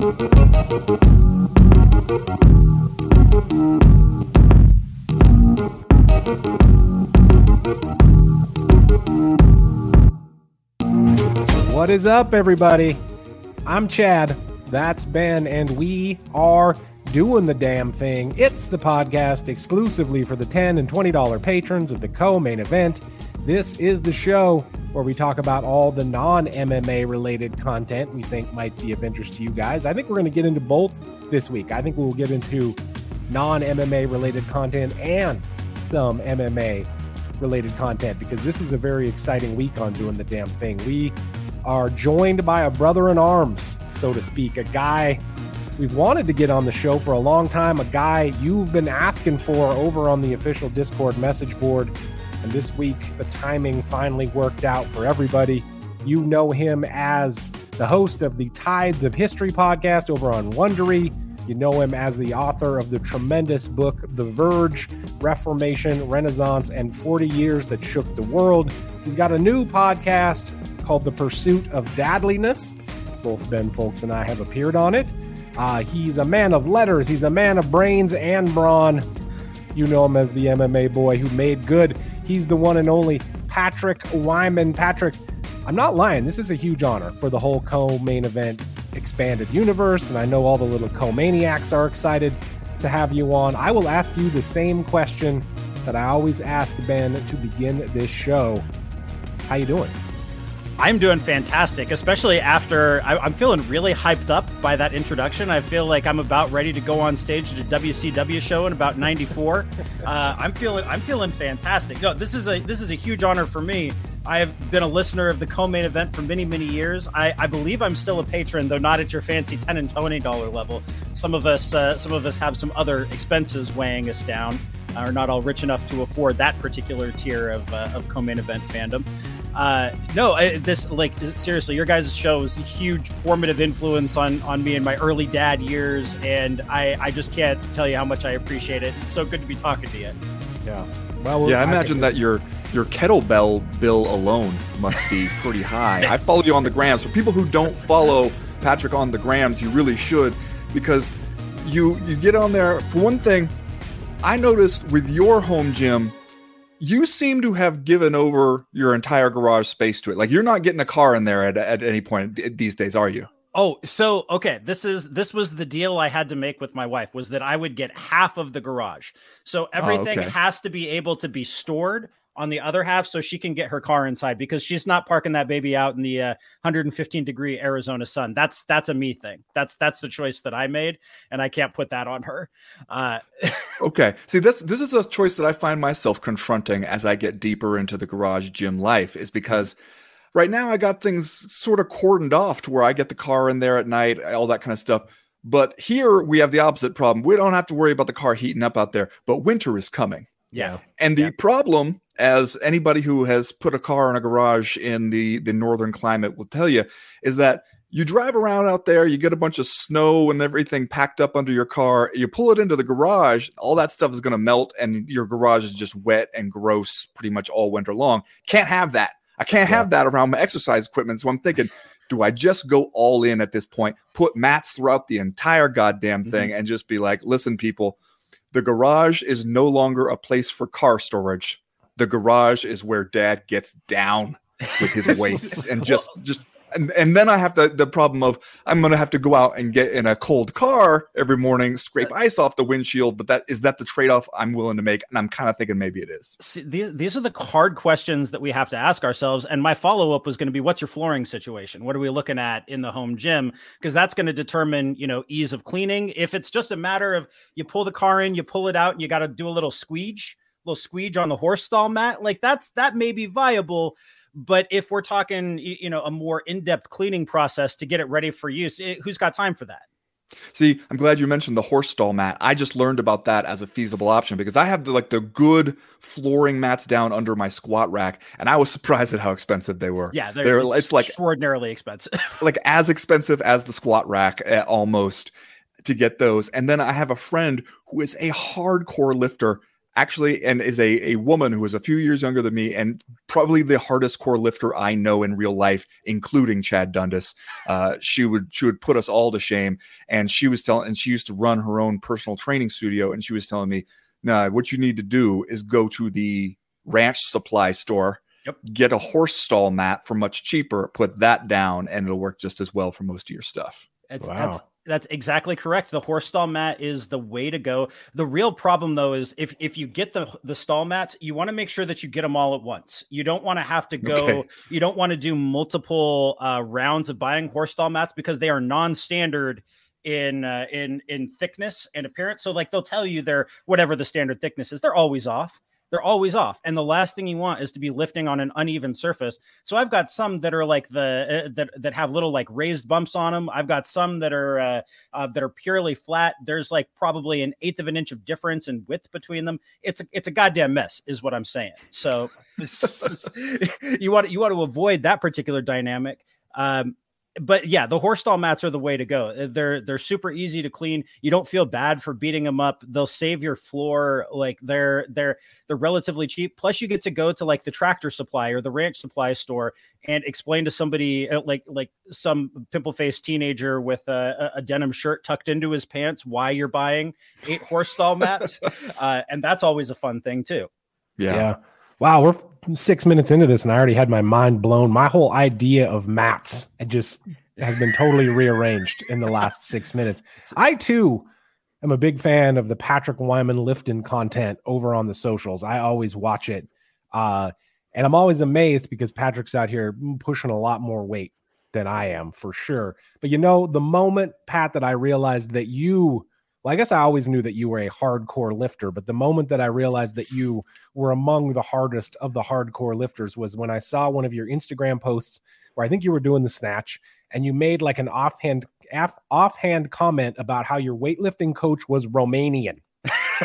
What is up, everybody? I'm Chad. That's Ben, and we are doing the damn thing. It's the podcast exclusively for the 10 and $20 patrons of the co main event. This is the show where we talk about all the non MMA related content we think might be of interest to you guys. I think we're going to get into both this week. I think we'll get into non MMA related content and some MMA related content because this is a very exciting week on doing the damn thing. We are joined by a brother in arms, so to speak, a guy we've wanted to get on the show for a long time, a guy you've been asking for over on the official Discord message board. And this week, the timing finally worked out for everybody. You know him as the host of the Tides of History podcast over on Wondery. You know him as the author of the tremendous book, The Verge Reformation, Renaissance, and 40 Years That Shook the World. He's got a new podcast called The Pursuit of Dadliness. Both Ben Fowlkes and I have appeared on it. Uh, he's a man of letters, he's a man of brains and brawn. You know him as the MMA boy who made good. He's the one and only Patrick Wyman. Patrick, I'm not lying. This is a huge honor for the whole co main event expanded universe. And I know all the little co maniacs are excited to have you on. I will ask you the same question that I always ask Ben to begin this show. How you doing? I'm doing fantastic, especially after I, am feeling really hyped up by that introduction. I feel like I'm about ready to go on stage at a WCW show in about '94. Uh, I'm feeling I'm feeling fantastic. No, this is a this is a huge honor for me. I have been a listener of the co-main event for many many years. I, I believe I'm still a patron, though not at your fancy ten and twenty dollar level. Some of us uh, some of us have some other expenses weighing us down. Are not all rich enough to afford that particular tier of, uh, of co-main event fandom uh, no, I, this like seriously, your guys' show is a huge formative influence on on me in my early dad years, and I I just can't tell you how much I appreciate it. It's so good to be talking to you. Yeah. Well, yeah, I imagine that your your kettlebell bill alone must be pretty high. I follow you on the grams. For people who don't follow Patrick on the grams, you really should because you you get on there. For one thing, I noticed with your home gym you seem to have given over your entire garage space to it. Like you're not getting a car in there at, at any point these days, are you? Oh, so okay, this is this was the deal I had to make with my wife was that I would get half of the garage. So oh, everything oh, okay. has to be able to be stored on the other half so she can get her car inside because she's not parking that baby out in the uh, 115 degree Arizona sun. That's that's a me thing. That's that's the choice that I made, and I can't put that on her. Uh, okay, see this this is a choice that I find myself confronting as I get deeper into the garage gym life, is because. Right now, I got things sort of cordoned off to where I get the car in there at night, all that kind of stuff. But here we have the opposite problem. We don't have to worry about the car heating up out there, but winter is coming. Yeah. And the yeah. problem, as anybody who has put a car in a garage in the, the northern climate will tell you, is that you drive around out there, you get a bunch of snow and everything packed up under your car, you pull it into the garage, all that stuff is going to melt, and your garage is just wet and gross pretty much all winter long. Can't have that. I can't yeah. have that around my exercise equipment. So I'm thinking, do I just go all in at this point, put mats throughout the entire goddamn thing, mm-hmm. and just be like, listen, people, the garage is no longer a place for car storage. The garage is where dad gets down with his weights and just just and, and then I have the, the problem of I'm going to have to go out and get in a cold car every morning, scrape ice off the windshield. But that is that the trade off I'm willing to make? And I'm kind of thinking maybe it is. See, these, these are the hard questions that we have to ask ourselves. And my follow up was going to be what's your flooring situation? What are we looking at in the home gym? Because that's going to determine, you know, ease of cleaning. If it's just a matter of you pull the car in, you pull it out, and you got to do a little squeege, little squeege on the horse stall mat, like that's that may be viable but if we're talking, you know, a more in-depth cleaning process to get it ready for use, it, who's got time for that? See, I'm glad you mentioned the horse stall mat. I just learned about that as a feasible option because I have the, like the good flooring mats down under my squat rack, and I was surprised at how expensive they were. Yeah, they're, they're it's like extraordinarily expensive, like as expensive as the squat rack uh, almost to get those. And then I have a friend who is a hardcore lifter actually and is a, a woman who is a few years younger than me and probably the hardest core lifter I know in real life, including Chad Dundas. Uh, she would she would put us all to shame. And she was telling and she used to run her own personal training studio. And she was telling me, nah, what you need to do is go to the ranch supply store. Yep. Get a horse stall mat for much cheaper, put that down, and it'll work just as well for most of your stuff. It's, Wow. That's that's exactly correct. The horse stall mat is the way to go. The real problem though is if if you get the the stall mats, you want to make sure that you get them all at once. You don't want to have to go. Okay. You don't want to do multiple uh, rounds of buying horse stall mats because they are non-standard in uh, in in thickness and appearance. So like they'll tell you they're whatever the standard thickness is, they're always off. They're always off, and the last thing you want is to be lifting on an uneven surface. So I've got some that are like the uh, that that have little like raised bumps on them. I've got some that are uh, uh, that are purely flat. There's like probably an eighth of an inch of difference in width between them. It's a it's a goddamn mess, is what I'm saying. So is- you want you want to avoid that particular dynamic. Um, but yeah, the horse stall mats are the way to go. Uh, They're they're super easy to clean. You don't feel bad for beating them up. They'll save your floor. Like they're they're they're relatively cheap. Plus, you get to go to like the tractor supply or the ranch supply store and explain to somebody uh, like like some pimple faced teenager with a, a a denim shirt tucked into his pants why you're buying eight horse stall mats, uh, and that's always a fun thing too. Yeah. Wow, we're six minutes into this, and I already had my mind blown. My whole idea of mats just has been totally rearranged in the last six minutes. I too am a big fan of the Patrick Wyman Lifton content over on the socials. I always watch it, uh, and I'm always amazed because Patrick's out here pushing a lot more weight than I am for sure. But you know, the moment Pat that I realized that you well, I guess I always knew that you were a hardcore lifter, but the moment that I realized that you were among the hardest of the hardcore lifters was when I saw one of your Instagram posts where I think you were doing the snatch and you made like an offhand off, offhand comment about how your weightlifting coach was Romanian.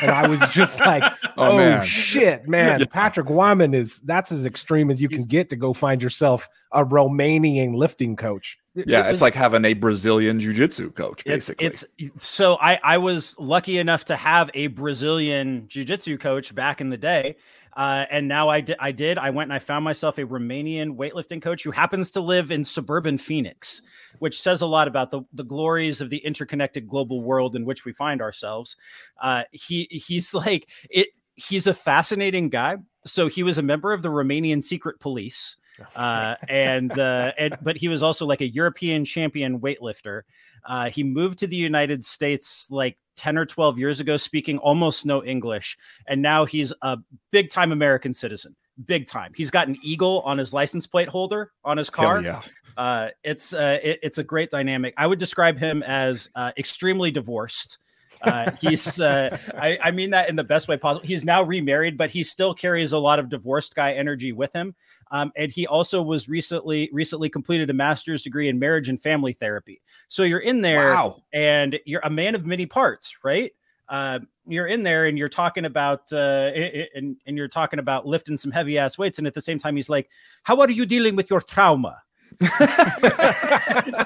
And I was just like, Oh, oh, man. shit, man. Yeah. Patrick Wyman is that's as extreme as you can get to go find yourself a Romanian lifting coach. Yeah, it's like having a Brazilian jiu-jitsu coach, It's, basically. it's so I I was lucky enough to have a Brazilian jiu-jitsu coach back in the day. Uh, and now I did I did I went and I found myself a Romanian weightlifting coach who happens to live in suburban Phoenix, which says a lot about the, the glories of the interconnected global world in which we find ourselves. Uh, he he's like it he's a fascinating guy. So he was a member of the Romanian secret police uh, and uh, and but he was also like a European champion weightlifter. Uh, he moved to the United States like ten or twelve years ago, speaking almost no English, and now he's a big time American citizen. Big time. He's got an eagle on his license plate holder on his Hell car. yeah. Uh, it's uh, it- it's a great dynamic. I would describe him as uh, extremely divorced. Uh, he's uh, I, I mean that in the best way possible. He's now remarried, but he still carries a lot of divorced guy energy with him. Um, and he also was recently recently completed a master's degree in marriage and family therapy. So you're in there Wow. and you're a man of many parts, right? Uh, you're in there and you're talking about uh, and and you're talking about lifting some heavy ass weights, and at the same time, he's like, "How are you dealing with your trauma?"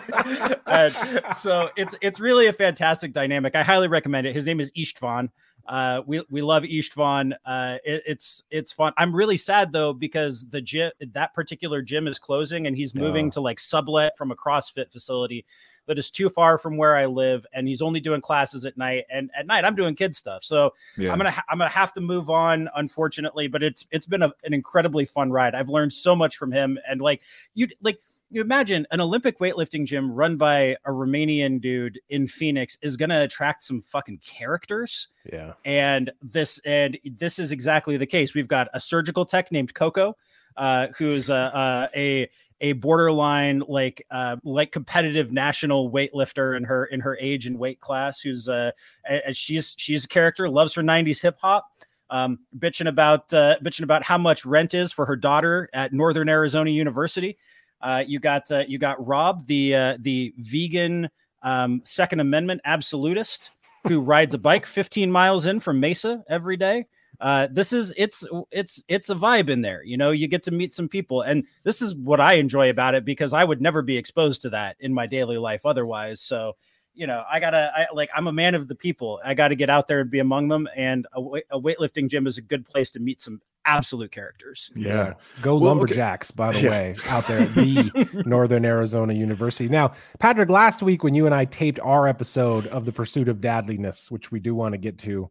and so it's it's really a fantastic dynamic. I highly recommend it. His name is Istvan. Uh, we we love Istvan. Uh, it, it's it's fun. I'm really sad though because the gym that particular gym is closing and he's moving Oh. to like sublet from a CrossFit facility that is too far from where I live, and he's only doing classes at night. And at night, I'm doing kid stuff, so Yeah. I'm gonna ha- I'm gonna have to move on, unfortunately. But it's it's been a, an incredibly fun ride. I've learned so much from him, and like you like you imagine an Olympic weightlifting gym run by a Romanian dude in Phoenix is gonna attract some fucking characters Yeah. and this and this is exactly the case. We've got a surgical tech named Coco, uh, who's a, a a a borderline like uh, like competitive national weightlifter in her in her age and weight class. Who's uh, a- a- she's she's a character, loves her '90s hip hop. Um, bitching about uh, bitching about how much rent is for her daughter at Northern Arizona University. Uh, you got uh, you got Rob, the uh, the vegan um, Second Amendment absolutist who rides a bike 15 miles in from Mesa every day. Uh, this is it's it's it's a vibe in there. You know, you get to meet some people, and this is what I enjoy about it because I would never be exposed to that in my daily life otherwise. So you know, I gotta, I like, I'm a man of the people. I got to get out there and be among them. And a, a weightlifting gym is a good place to meet some absolute characters. Yeah. Go well, Lumberjacks, okay. by the yeah. way, out there at the Northern Arizona University. Now, Patrick, last week when you and I taped our episode of The Pursuit of Dadliness, which we do want to get to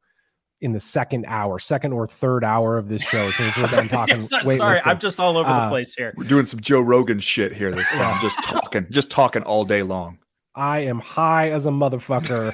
in the second hour, second or third hour of this show, since we're done talking. sorry, I'm just all over uh, the place here. We're doing some Joe Rogan shit here this time, just talking, just talking all day long. I am high as a motherfucker.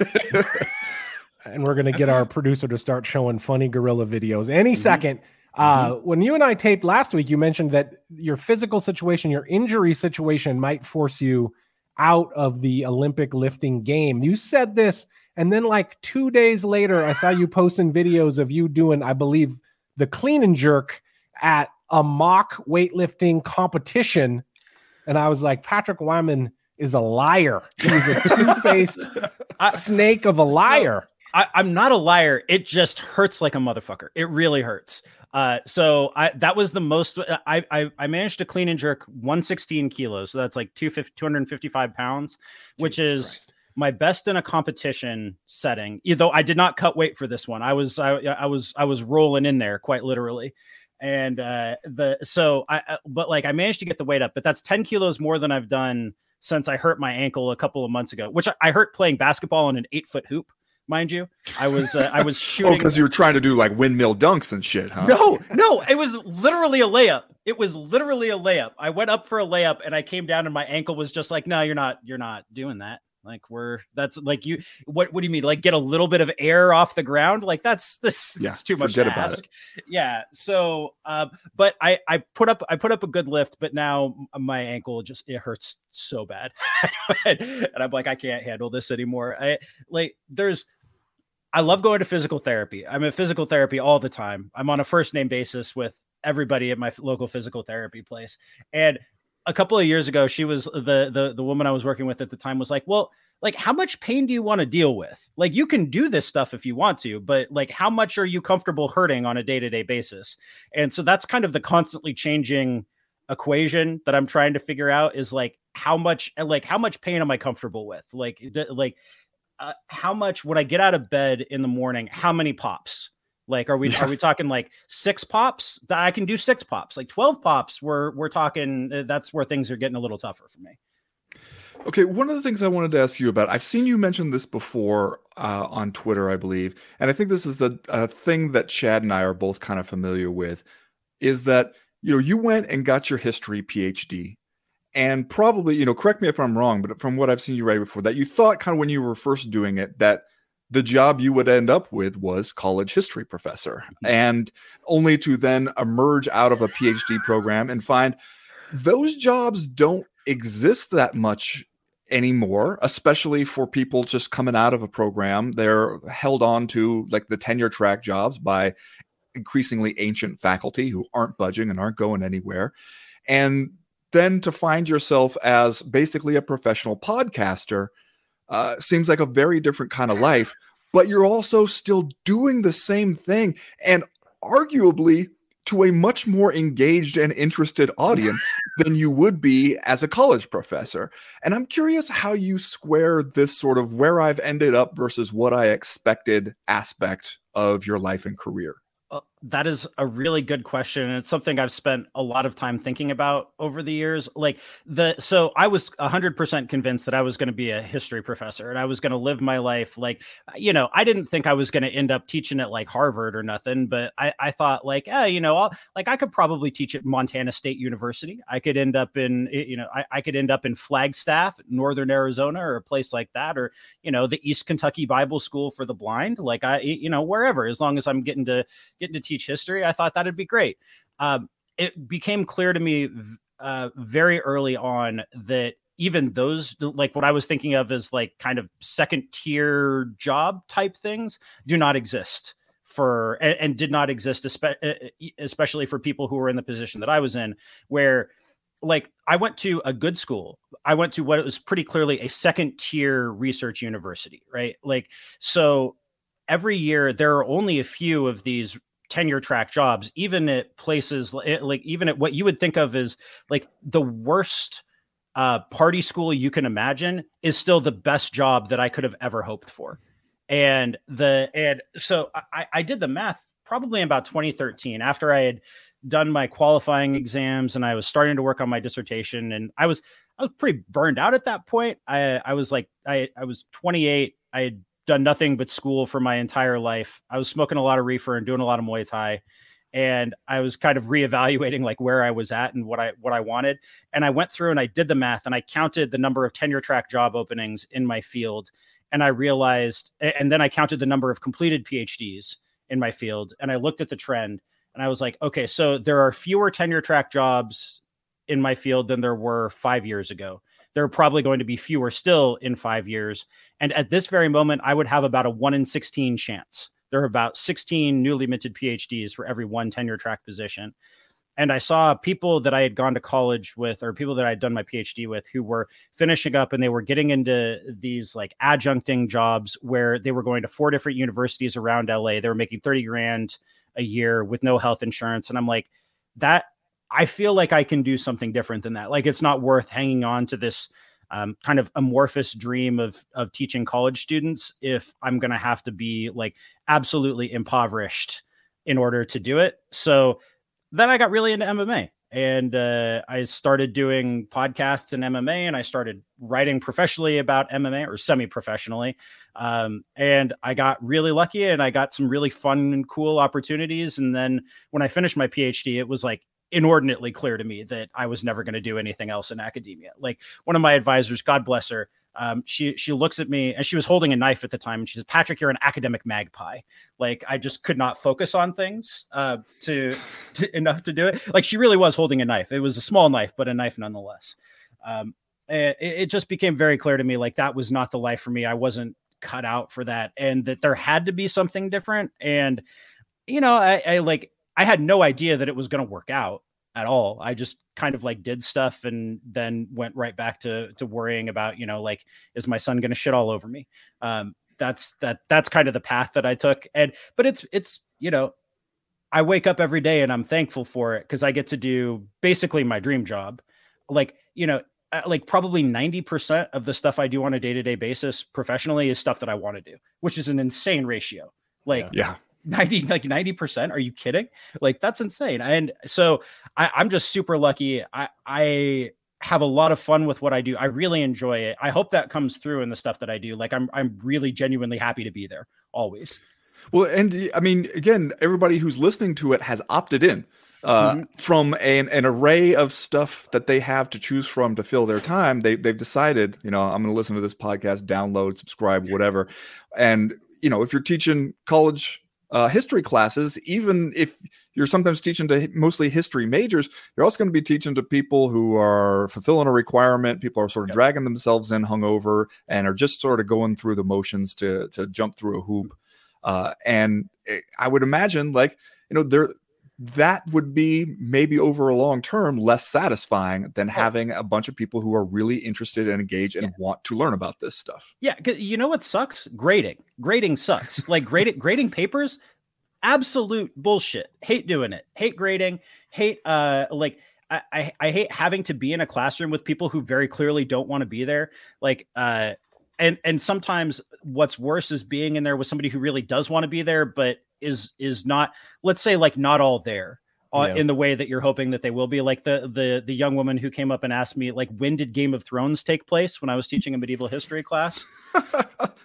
and we're going to get our producer to start showing funny gorilla videos any mm-hmm. second. Uh, mm-hmm. When you and I taped last week, you mentioned that your physical situation, your injury situation might force you out of the Olympic lifting game. You said this, and then like two days later, I saw you posting videos of you doing, I believe, the clean and jerk at a mock weightlifting competition. And I was like, Patrick Wyman is a liar. He's a two-faced snake of a liar. I, am not a liar. It just hurts like a motherfucker. It really hurts. Uh, so I that was the most uh, I, I, I managed to clean and jerk 116 kilos. So that's like 255 pounds, which Jesus is Christ. my best in a competition setting. Though I did not cut weight for this one. I was I, I was I was rolling in there quite literally. And uh the so I but like I managed to get the weight up, but that's 10 kilos more than I've done since I hurt my ankle a couple of months ago, which I, I hurt playing basketball on an eight foot hoop mind you. I was uh, I was oh, shooting. oh, because you were trying to do like windmill dunks and shit, huh? No, no, it was literally a layup. It was literally a layup. I went up for a layup and I came down and my ankle was just like, no, you're not, you're not doing that. Like we're that's like you. What what do you mean? Like get a little bit of air off the ground? Like that's this. Yeah, too much to ask. It. Yeah. So, um, but I I put up I put up a good lift, but now my ankle just it hurts so bad, and I'm like I can't handle this anymore. I like there's I love going to physical therapy. I'm at physical therapy all the time. I'm on a first name basis with everybody at my local physical therapy place. And a couple of years ago, she was the the the woman I was working with at the time was like, "Well, like how much pain do you want to deal with? Like you can do this stuff if you want to, but like how much are you comfortable hurting on a day-to-day basis?" And so that's kind of the constantly changing equation that I'm trying to figure out is like how much like how much pain am I comfortable with? Like like uh, how much would I get out of bed in the morning? How many pops? Like, are we yeah. are we talking like six pops? That I can do six pops. Like twelve pops. We're we're talking. Uh, that's where things are getting a little tougher for me. Okay, one of the things I wanted to ask you about, I've seen you mention this before uh, on Twitter, I believe, and I think this is a, a thing that Chad and I are both kind of familiar with, is that you know you went and got your history PhD, and probably you know correct me if i'm wrong but from what i've seen you write before that you thought kind of when you were first doing it that the job you would end up with was college history professor and only to then emerge out of a phd program and find those jobs don't exist that much anymore especially for people just coming out of a program. They're held on to like the tenure track jobs by increasingly ancient faculty who aren't budging and aren't going anywhere. And then to find yourself as basically a professional podcaster uh, seems like a very different kind of life, but you're also still doing the same thing and arguably to a much more engaged and interested audience than you would be as a college professor. And I'm curious how you square this sort of where I've ended up versus what I expected aspect of your life and career. That is a really good question and it's something i've spent a lot of time thinking about over the years like the so i was 100% convinced that i was going to be a history professor and i was going to live my life like you know i didn't think i was going to end up teaching at like harvard or nothing but i, I thought like eh, you know I'll, like i could probably teach at montana state university. I could end up in you know I, I could end up in flagstaff northern arizona or a place like that or you know the east kentucky bible school for the blind like i you know wherever as long as i'm getting to getting to teach teach history, I thought that'd be great. Um, it became clear to me uh, very early on that even those like what I was thinking of as like kind of second tier job type things do not exist for and, and did not exist especially for people who were in the position that I was in where like I went to a good school. I went to what was pretty clearly a second tier research university, right? Like so every year there are only a few of these tenure track jobs, even at places like even at what you would think of as like the worst uh, party school you can imagine is still the best job that I could have ever hoped for. And the and so I, I did the math probably in about 2013 after I had done my qualifying exams and I was starting to work on my dissertation and I was I was pretty burned out at that point. I I was like I I was 28. I had done nothing but school for my entire life. I was smoking a lot of reefer and doing a lot of Muay Thai and I was kind of reevaluating like where I was at and what I what I wanted. And I went through and I did the math and I counted the number of tenure track job openings in my field. And I realized, and then I counted the number of completed PhDs in my field. And I looked at the trend and I was like, okay, so there are fewer tenure track jobs in my field than there were five years ago. There are probably going to be fewer still in five years. And at this very moment, I would have about a one in 16 chance there are about 16 newly minted PhDs for every one tenure track position. And I saw people that I had gone to college with, or people that I had done my PhD with, who were finishing up and they were getting into these like adjuncting jobs where they were going to four different universities around LA. They were making 30 grand a year with no health insurance. And I'm like, that I feel like I can do something different than that. Like it's not worth hanging on to this um, kind of amorphous dream of of teaching college students if I'm going to have to be like absolutely impoverished in order to do it. So then I got really into MMA and uh, I started doing podcasts in MMA and I started writing professionally about MMA or semi professionally. Um, and I got really lucky and I got some really fun and cool opportunities. And then when I finished my PhD, it was like inordinately clear to me that I was never going to do anything else in academia. Like one of my advisors, God bless her, um, she she looks at me and she was holding a knife at the time and she says, "Patrick, you're an academic magpie." Like I just could not focus on things uh, to, to, enough to do it. Like she really was holding a knife. It was a small knife, but a knife nonetheless. Um, it, it just became very clear to me like that was not the life for me. I wasn't cut out for that, and that there had to be something different. And you know, I, I like I had no idea that it was going to work out at all. I just kind of like did stuff and then went right back to to worrying about, you know, like is my son going to shit all over me? Um that's that that's kind of the path that I took. And but it's it's, you know, I wake up every day and I'm thankful for it cuz I get to do basically my dream job. Like, you know, uh, like probably 90% of the stuff I do on a day-to-day basis professionally is stuff that I want to do, which is an insane ratio. Like yeah. 90 like 90% are you kidding? Like that's insane. And so I, i'm just super lucky. I i have a lot of fun with what i do. I really enjoy it. I hope that comes through in the stuff that i do. Like i'm i'm really genuinely happy to be there always. Well and i mean again everybody who's listening to it has opted in uh, mm-hmm. from an, an array of stuff that they have to choose from to fill their time. They, they've decided you know i'm going to listen to this podcast download subscribe whatever. And you know if you're teaching college uh, history classes, even if you're sometimes teaching to mostly history majors, you're also going to be teaching to people who are fulfilling a requirement. People are sort of yep. dragging themselves in hungover and are just sort of going through the motions to to jump through a hoop. Uh, and I would imagine, like you know, there that would be maybe over a long term less satisfying than having a bunch of people who are really interested and engaged and yeah. want to learn about this stuff. Yeah, you know what sucks? Grading. Grading sucks. like grading grading papers, absolute bullshit. Hate doing it. Hate grading. Hate uh like I, I, I hate having to be in a classroom with people who very clearly don't want to be there. Like uh and and sometimes what's worse is being in there with somebody who really does want to be there but is is not let's say like not all there uh, yeah. in the way that you're hoping that they will be. Like the the the young woman who came up and asked me like when did game of thrones take place when i was teaching a medieval history class?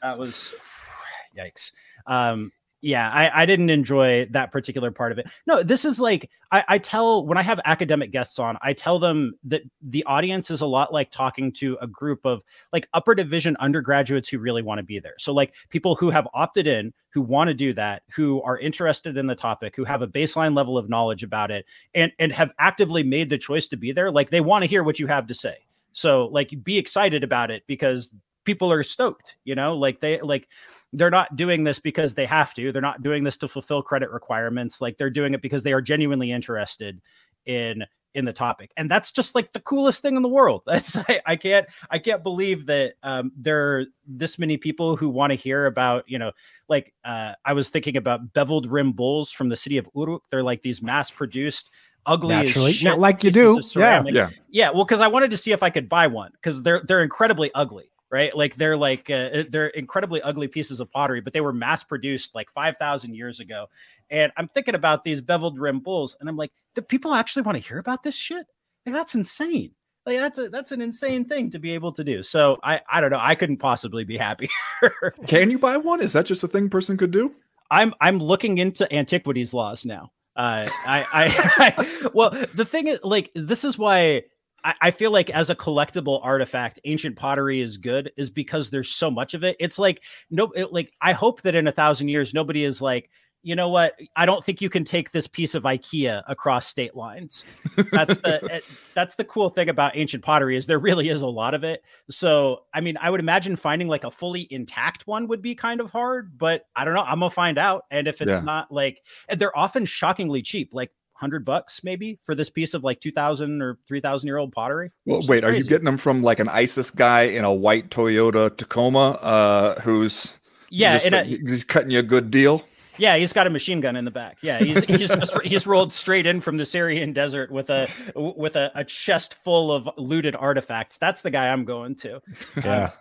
That was yikes. Um yeah I, I didn't enjoy that particular part of it. No this is like I, I tell when i have academic guests on i tell them that the audience is a lot like talking to a group of like upper division undergraduates who really want to be there. So like people who have opted in who want to do that who are interested in the topic who have a baseline level of knowledge about it and and have actively made the choice to be there like they want to hear what you have to say. So like be excited about it because people are stoked you know like they like they're not doing this because they have to they're not doing this to fulfill credit requirements like they're doing it because they are genuinely interested in in the topic and that's just like the coolest thing in the world that's i, I can't i can't believe that um, there are this many people who want to hear about you know like uh, i was thinking about beveled rim bowls from the city of uruk they're like these mass produced ugly Naturally. as shit. Like you do. of ceramic. Yeah. Yeah, well, because I wanted to see if I could buy one because they're they're incredibly ugly, right? Like they're like uh, they're incredibly ugly pieces of pottery, but they were mass produced like five thousand years ago. And I'm thinking about these beveled rim bowls, and I'm like, do people actually want to hear about this shit? Like that's insane. Like that's a that's an insane thing to be able to do. So I I don't know. I couldn't possibly be happy. Can you buy one? Is that just a thing person could do? I'm I'm looking into antiquities laws now. Uh, I, I, I well, the thing is, like, this is why I, I feel like as a collectible artifact, ancient pottery is good, is because there's so much of it. It's like no, it, like I hope that in a thousand years nobody is like, you know what? I don't think you can take this piece of IKEA across state lines. That's the that's the cool thing about ancient pottery is there really is a lot of it. So I mean, I would imagine finding like a fully intact one would be kind of hard, but I don't know. I'm gonna find out. And if it's Yeah. not like, and they're often shockingly cheap, like hundred bucks maybe for this piece of like two thousand or three thousand year old pottery. Well, which is wait, are you getting them from like an ISIS guy in a white Toyota Tacoma uh, who's Yeah, just and a- a- he's cutting you a good deal? Yeah, he's got a machine gun in the back. Yeah, he's he's just, he's rolled straight in from the Syrian desert with a with a, a chest full of looted artifacts. That's the guy I'm going to. Yeah.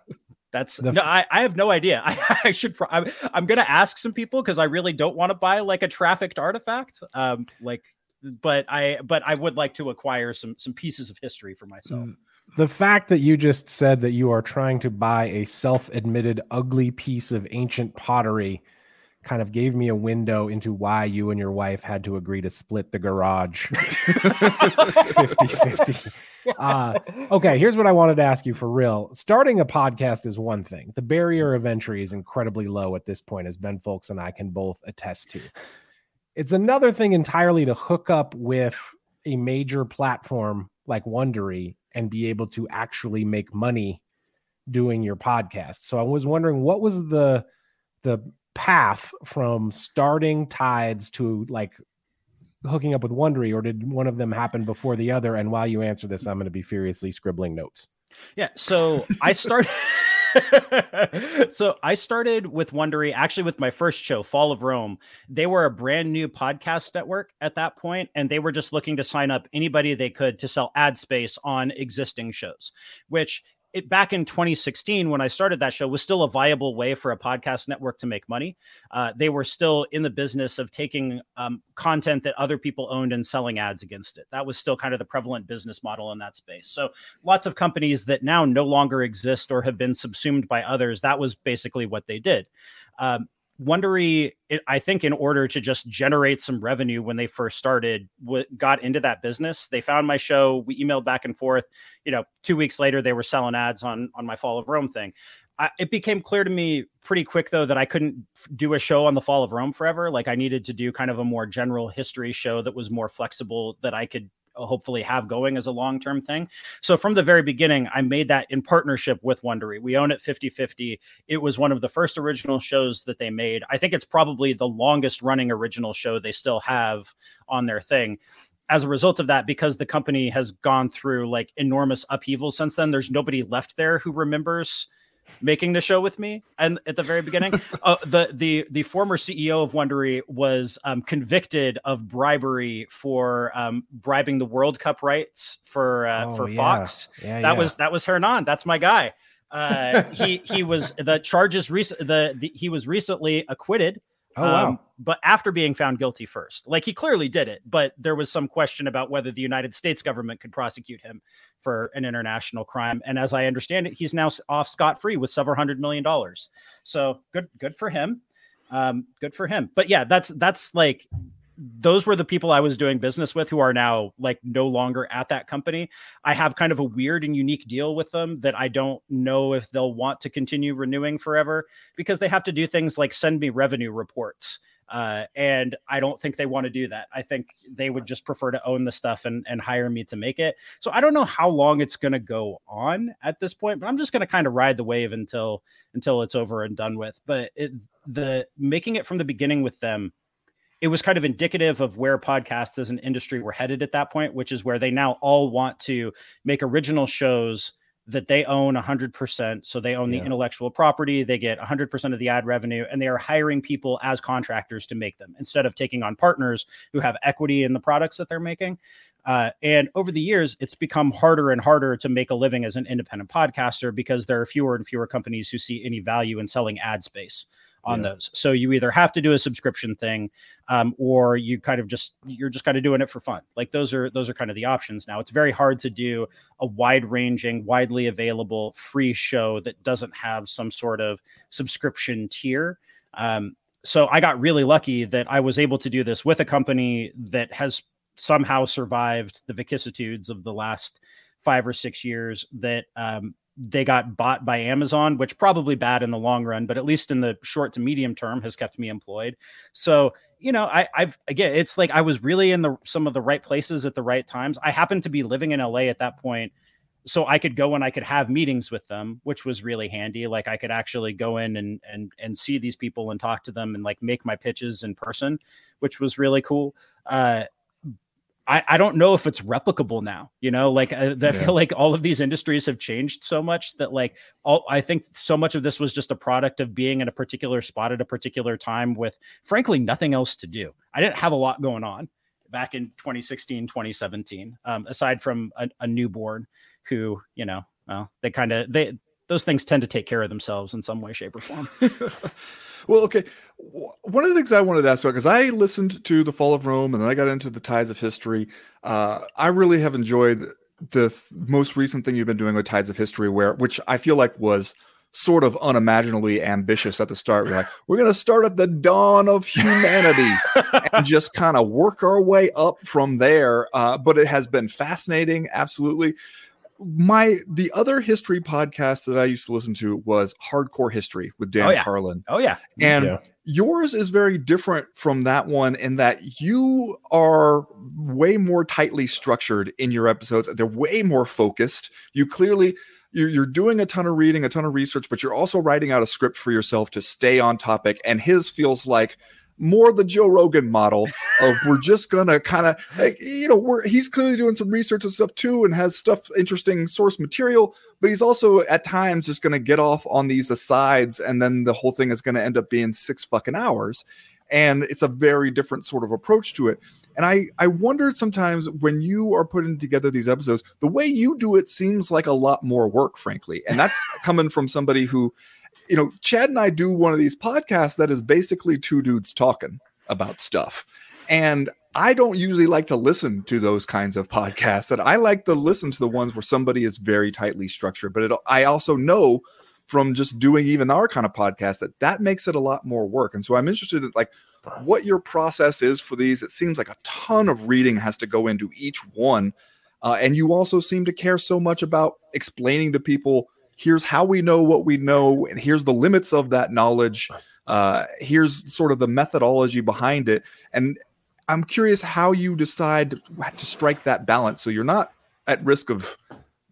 That's The no, I have no idea. I, I should. Pro- I'm, I'm gonna ask some people because I really don't want to buy like a trafficked artifact. Um, like, but I but I would like to acquire some some pieces of history for myself. The fact that you just said that you are trying to buy a self admitted ugly piece of ancient pottery kind of gave me a window into why you and your wife had to agree to split the garage 50 50. Uh, okay, here's what I wanted to ask you for real. Starting a podcast is one thing, the barrier of entry is incredibly low at this point, as Ben Fowlkes and I can both attest to. It's another thing entirely to hook up with a major platform like Wondery and be able to actually make money doing your podcast. So I was wondering what was the the path from starting tides to like hooking up with Wondery, or did one of them happen before the other? And while you answer this, I'm going to be furiously scribbling notes. Yeah. So I started. so I started with Wondery actually with my first show, Fall of Rome. They were a brand new podcast network at that point, and they were just looking to sign up anybody they could to sell ad space on existing shows, which it back in 2016 when I started that show was still a viable way for a podcast network to make money. Uh, they were still in the business of taking um, content that other people owned and selling ads against it. That was still kind of the prevalent business model in that space. So lots of companies that now no longer exist or have been subsumed by others. That was basically what they did. Um, Wondery, it, I think, in order to just generate some revenue when they first started, w- got into that business. They found my show. We emailed back and forth. You know, two weeks later, they were selling ads on on my Fall of Rome thing. I, it became clear to me pretty quick though that I couldn't do a show on the fall of Rome forever. Like I needed to do kind of a more general history show that was more flexible that I could Uh, hopefully have going as a long-term thing. So from the very beginning, I made that in partnership with Wondery. We own it 50-50. It was one of the first original shows that they made. I think it's probably the longest running original show they still have on their thing as a result of that, because the company has gone through like enormous upheaval since then, there's nobody left there who remembers making the show with me and at the very beginning uh, the the the former ceo of wondery was um, convicted of bribery for um, bribing the world cup rights for uh, Oh, for yeah. fox Yeah, that yeah. was that was hernan that's my guy uh, he he was the charges recent the, the he was recently acquitted Oh wow. um, but after being found guilty first, like he clearly did it, but there was some question about whether the United States government could prosecute him for an international crime. And as I understand it, he's now off scot free with several hundred million dollars. So good, good for him. Um, good for him. But yeah, that's that's like those were the people I was doing business with who are now like no longer at that company. I have kind of a weird and unique deal with them that I don't know if they'll want to continue renewing forever because they have to do things like send me revenue reports. Uh, and I don't think they want to do that. I think they would just prefer to own the stuff and, and hire me to make it. So I don't know how long it's going to go on at this point, but I'm just going to kind of ride the wave until until it's over and done with. But it, the making it from the beginning with them, it was kind of indicative of where podcasts as an industry were headed at that point, which is where they now all want to make original shows that they own 100%. So they own the intellectual property, they get 100% of the ad revenue, and they are hiring people as contractors to make them instead of taking on partners who have equity in the products that they're making. Uh, and over the years, it's become harder and harder to make a living as an independent podcaster because there are fewer and fewer companies who see any value in selling ad space on yeah. those. So you either have to do a subscription thing, um, or you kind of just you're just kind of doing it for fun. Like those are those are kind of the options now. It's very hard to do a wide ranging, widely available free show that doesn't have some sort of subscription tier. Um, so I got really lucky that I was able to do this with a company that has somehow survived the vicissitudes of the last five or six years that um, they got bought by Amazon, which probably bad in the long run, but at least in the short to medium term has kept me employed. So, you know, I, I've again, it's like I was really in the some of the right places at the right times. I happened to be living in LA at that point, so I could go and I could have meetings with them, which was really handy. Like I could actually go in and and and see these people and talk to them and like make my pitches in person, which was really cool. Uh, I, I don't know if it's replicable now. You know, like I, I feel like all of these industries have changed so much that like all I think so much of this was just a product of being in a particular spot at a particular time with frankly nothing else to do. I didn't have a lot going on back in 2016, 2017, um, aside from a, a newborn who, you know, well, they kind of they those things tend to take care of themselves in some way, shape, or form. well, okay. One of the things I wanted to ask about because I listened to the Fall of Rome and then I got into the Tides of History. Uh, I really have enjoyed the th- most recent thing you've been doing with Tides of History, where which I feel like was sort of unimaginably ambitious at the start. We're like, we're going to start at the dawn of humanity and just kind of work our way up from there. Uh, but it has been fascinating, absolutely my the other history podcast that I used to listen to was Hardcore History with Dan oh, yeah. Carlin. Oh yeah. And yeah. yours is very different from that one in that you are way more tightly structured in your episodes. They're way more focused. You clearly you're doing a ton of reading, a ton of research, but you're also writing out a script for yourself to stay on topic. And his feels like more the Joe Rogan model of we're just gonna kind of like, you know we're he's clearly doing some research and stuff too and has stuff interesting source material, but he's also at times just gonna get off on these asides and then the whole thing is gonna end up being six fucking hours. And it's a very different sort of approach to it. And I I wondered sometimes when you are putting together these episodes, the way you do it seems like a lot more work, frankly. And that's coming from somebody who you know, Chad and I do one of these podcasts that is basically two dudes talking about stuff. And I don't usually like to listen to those kinds of podcasts. That I like to listen to the ones where somebody is very tightly structured. But it, I also know from just doing even our kind of podcast that that makes it a lot more work. And so I'm interested in like what your process is for these. It seems like a ton of reading has to go into each one. Uh, and you also seem to care so much about explaining to people here's how we know what we know, and here's the limits of that knowledge. Uh, here's sort of the methodology behind it. And I'm curious how you decide to strike that balance so you're not at risk of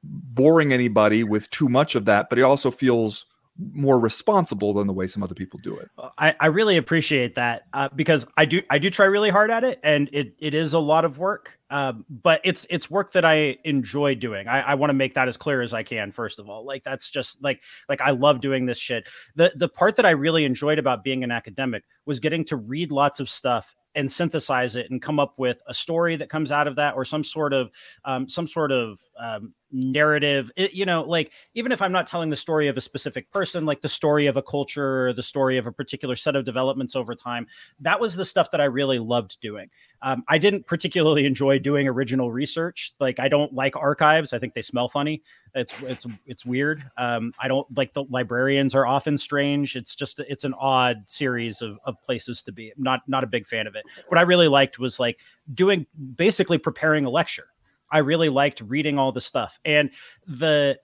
boring anybody with too much of that, but it also feels more responsible than the way some other people do it. I, I really appreciate that uh, because I do I do try really hard at it, and it it is a lot of work. Um, but it's it's work that I enjoy doing. I, I want to make that as clear as I can. First of all, like that's just like like I love doing this shit. The the part that I really enjoyed about being an academic was getting to read lots of stuff and synthesize it and come up with a story that comes out of that or some sort of um, some sort of um, narrative it, you know like even if i'm not telling the story of a specific person like the story of a culture or the story of a particular set of developments over time that was the stuff that i really loved doing. Um, i didn't particularly enjoy doing original research. Like i don't like archives. I think they smell funny. It's it's it's weird. Um, i don't like the librarians are often strange. It's just it's an odd series of, of places to be. Not not a big fan of it. What i really liked was like doing basically preparing a lecture I really liked reading all the stuff. And the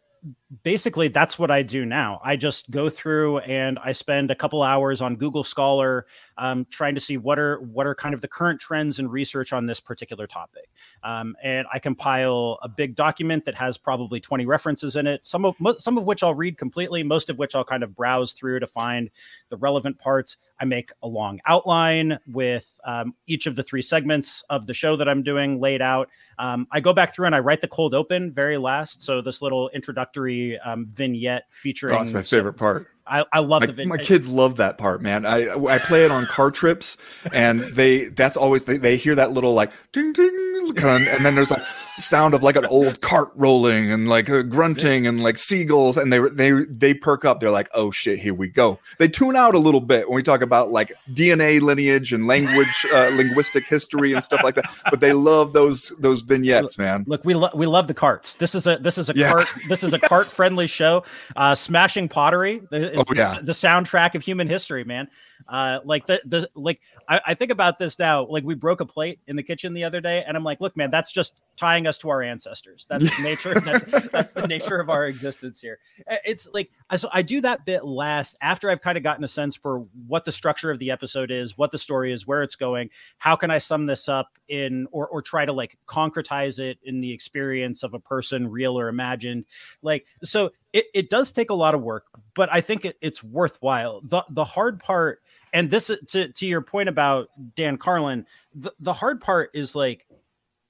basically that's what I do now. I just go through and I spend a couple hours on Google Scholar um, trying to see what are what are kind of the current trends and research on this particular topic. Um, and I compile a big document that has probably 20 references in it. Some of some of which I'll read completely, most of which I'll kind of browse through to find the relevant parts. I make a long outline with um, each of the three segments of the show that I'm doing laid out. Um, I go back through and I write the cold open very last. So this little introductory the um, vignette featuring. Oh, that's my favorite part. I, I love my, the vignette. My kids love that part, man. I I play it on car trips, and they that's always they, they hear that little like ding ding, kind of, and then there's like sound of like an old cart rolling and like uh, grunting and like seagulls, and they they they perk up. They're like, oh shit, here we go. They tune out a little bit when we talk about like DNA lineage and language, uh, linguistic history and stuff like that. But they love those those vignettes, man. Look, we love we love the carts. This is a this is a yeah. cart this is a yes. cart friendly show. Uh, smashing pottery oh, yeah. the soundtrack of human history, man. Uh, like the the like I, I, think about this now. Like we broke a plate in the kitchen the other day, and I'm like, look, man, that's just tying us to our ancestors. That's the nature. That's, that's the nature of our existence here. Eh, it's like I so I do that bit last after I've kind of gotten a sense for what the structure of the episode is, what the story is, where it's going. How can I sum this up in or or try to like concretize it in the experience of a person, real or imagined? Like so, it, it does take a lot of work, but I think it, it's worthwhile. the The hard part and this to to your point about Dan Carlin, the, the hard part is like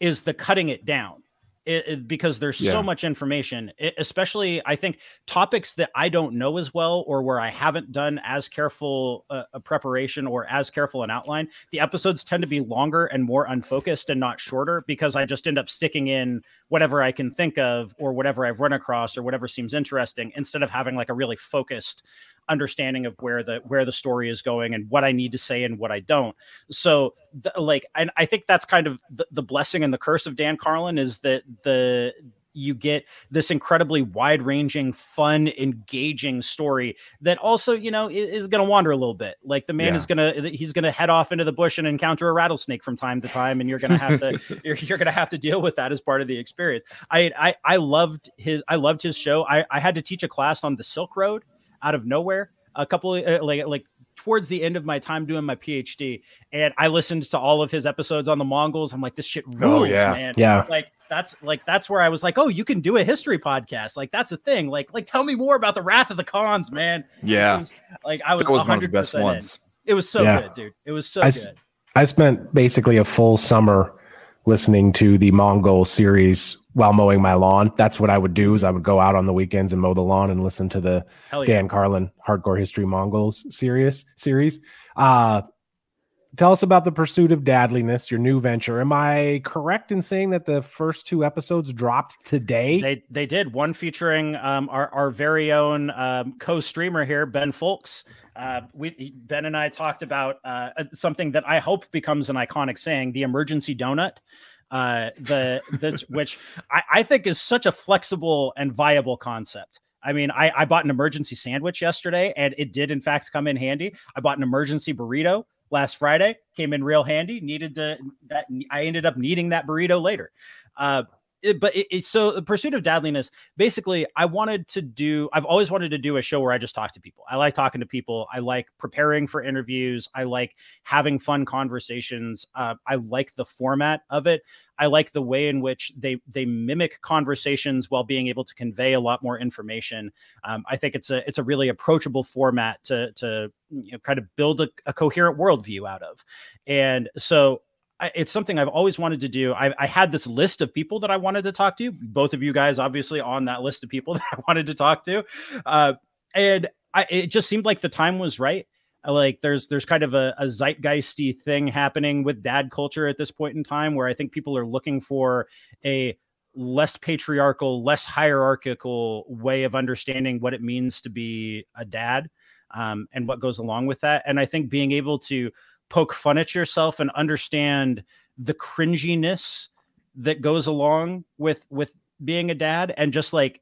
is the cutting it down. It, it, because there's yeah. so much information, it, especially I think topics that I don't know as well or where I haven't done as careful uh, a preparation or as careful an outline. The episodes tend to be longer and more unfocused and not shorter because I just end up sticking in whatever I can think of or whatever I've run across or whatever seems interesting instead of having like a really focused understanding of where the where the story is going and what I need to say and what I don't. So the, like and I think that's kind of the, the blessing and the curse of Dan Carlin is that the you get this incredibly wide-ranging, fun, engaging story that also, you know, is, is going to wander a little bit. Like the man yeah. is going to he's going to head off into the bush and encounter a rattlesnake from time to time, and you're going to have to you're, you're going to have to deal with that as part of the experience. I I I loved his I loved his show. I I had to teach a class on the Silk Road out of nowhere a couple uh, like like towards the end of my time doing my PhD, and I listened to all of his episodes on the Mongols. I'm like, this shit oh, rules, oh, yeah. man. Yeah, like that's like that's where I was like, oh, you can do a history podcast. Like that's a thing. Like like tell me more about the Wrath of the Khans, man. Yeah, is, like I was, was 100% one of the best ones. In. It was so yeah. good, dude. It was so I, good. I spent basically a full summer listening to the Mongol series while mowing my lawn. That's what I would do is I would go out on the weekends and mow the lawn and listen to the yeah. Dan Carlin Hardcore History Mongols series series. Uh tell us about the pursuit of dadliness, your new venture. Am I correct in saying that the first two episodes dropped today? They they did one featuring um, our our very own um, co-streamer here, Ben Fowlkes. Uh, we Ben and I talked about uh, something that I hope becomes an iconic saying: the emergency donut. Uh, the, the which I, I think is such a flexible and viable concept. I mean, I, I bought an emergency sandwich yesterday, and it did in fact come in handy. I bought an emergency burrito last Friday, came in real handy. Needed to that I ended up needing that burrito later. Uh, it, but it, it, so the pursuit of dadliness basically i wanted to do i've always wanted to do a show where i just talk to people. I like talking to people. I like preparing for interviews. I like having fun conversations. Uh, i like the format of it. I like the way in which they they mimic conversations while being able to convey a lot more information. Um, i think it's a it's a really approachable format to to you know, kind of build a, a coherent worldview out of. And so it's something I've always wanted to do. I, I, had this list of people that I wanted to talk to. Both of you guys, obviously, on that list of people that I wanted to talk to, uh, and I, it just seemed like the time was right. Like there's there's kind of a, a zeitgeisty thing happening with dad culture at this point in time, where I think people are looking for a less patriarchal, less hierarchical way of understanding what it means to be a dad, um, and what goes along with that. And I think being able to poke fun at yourself and understand the cringiness that goes along with with being a dad and just like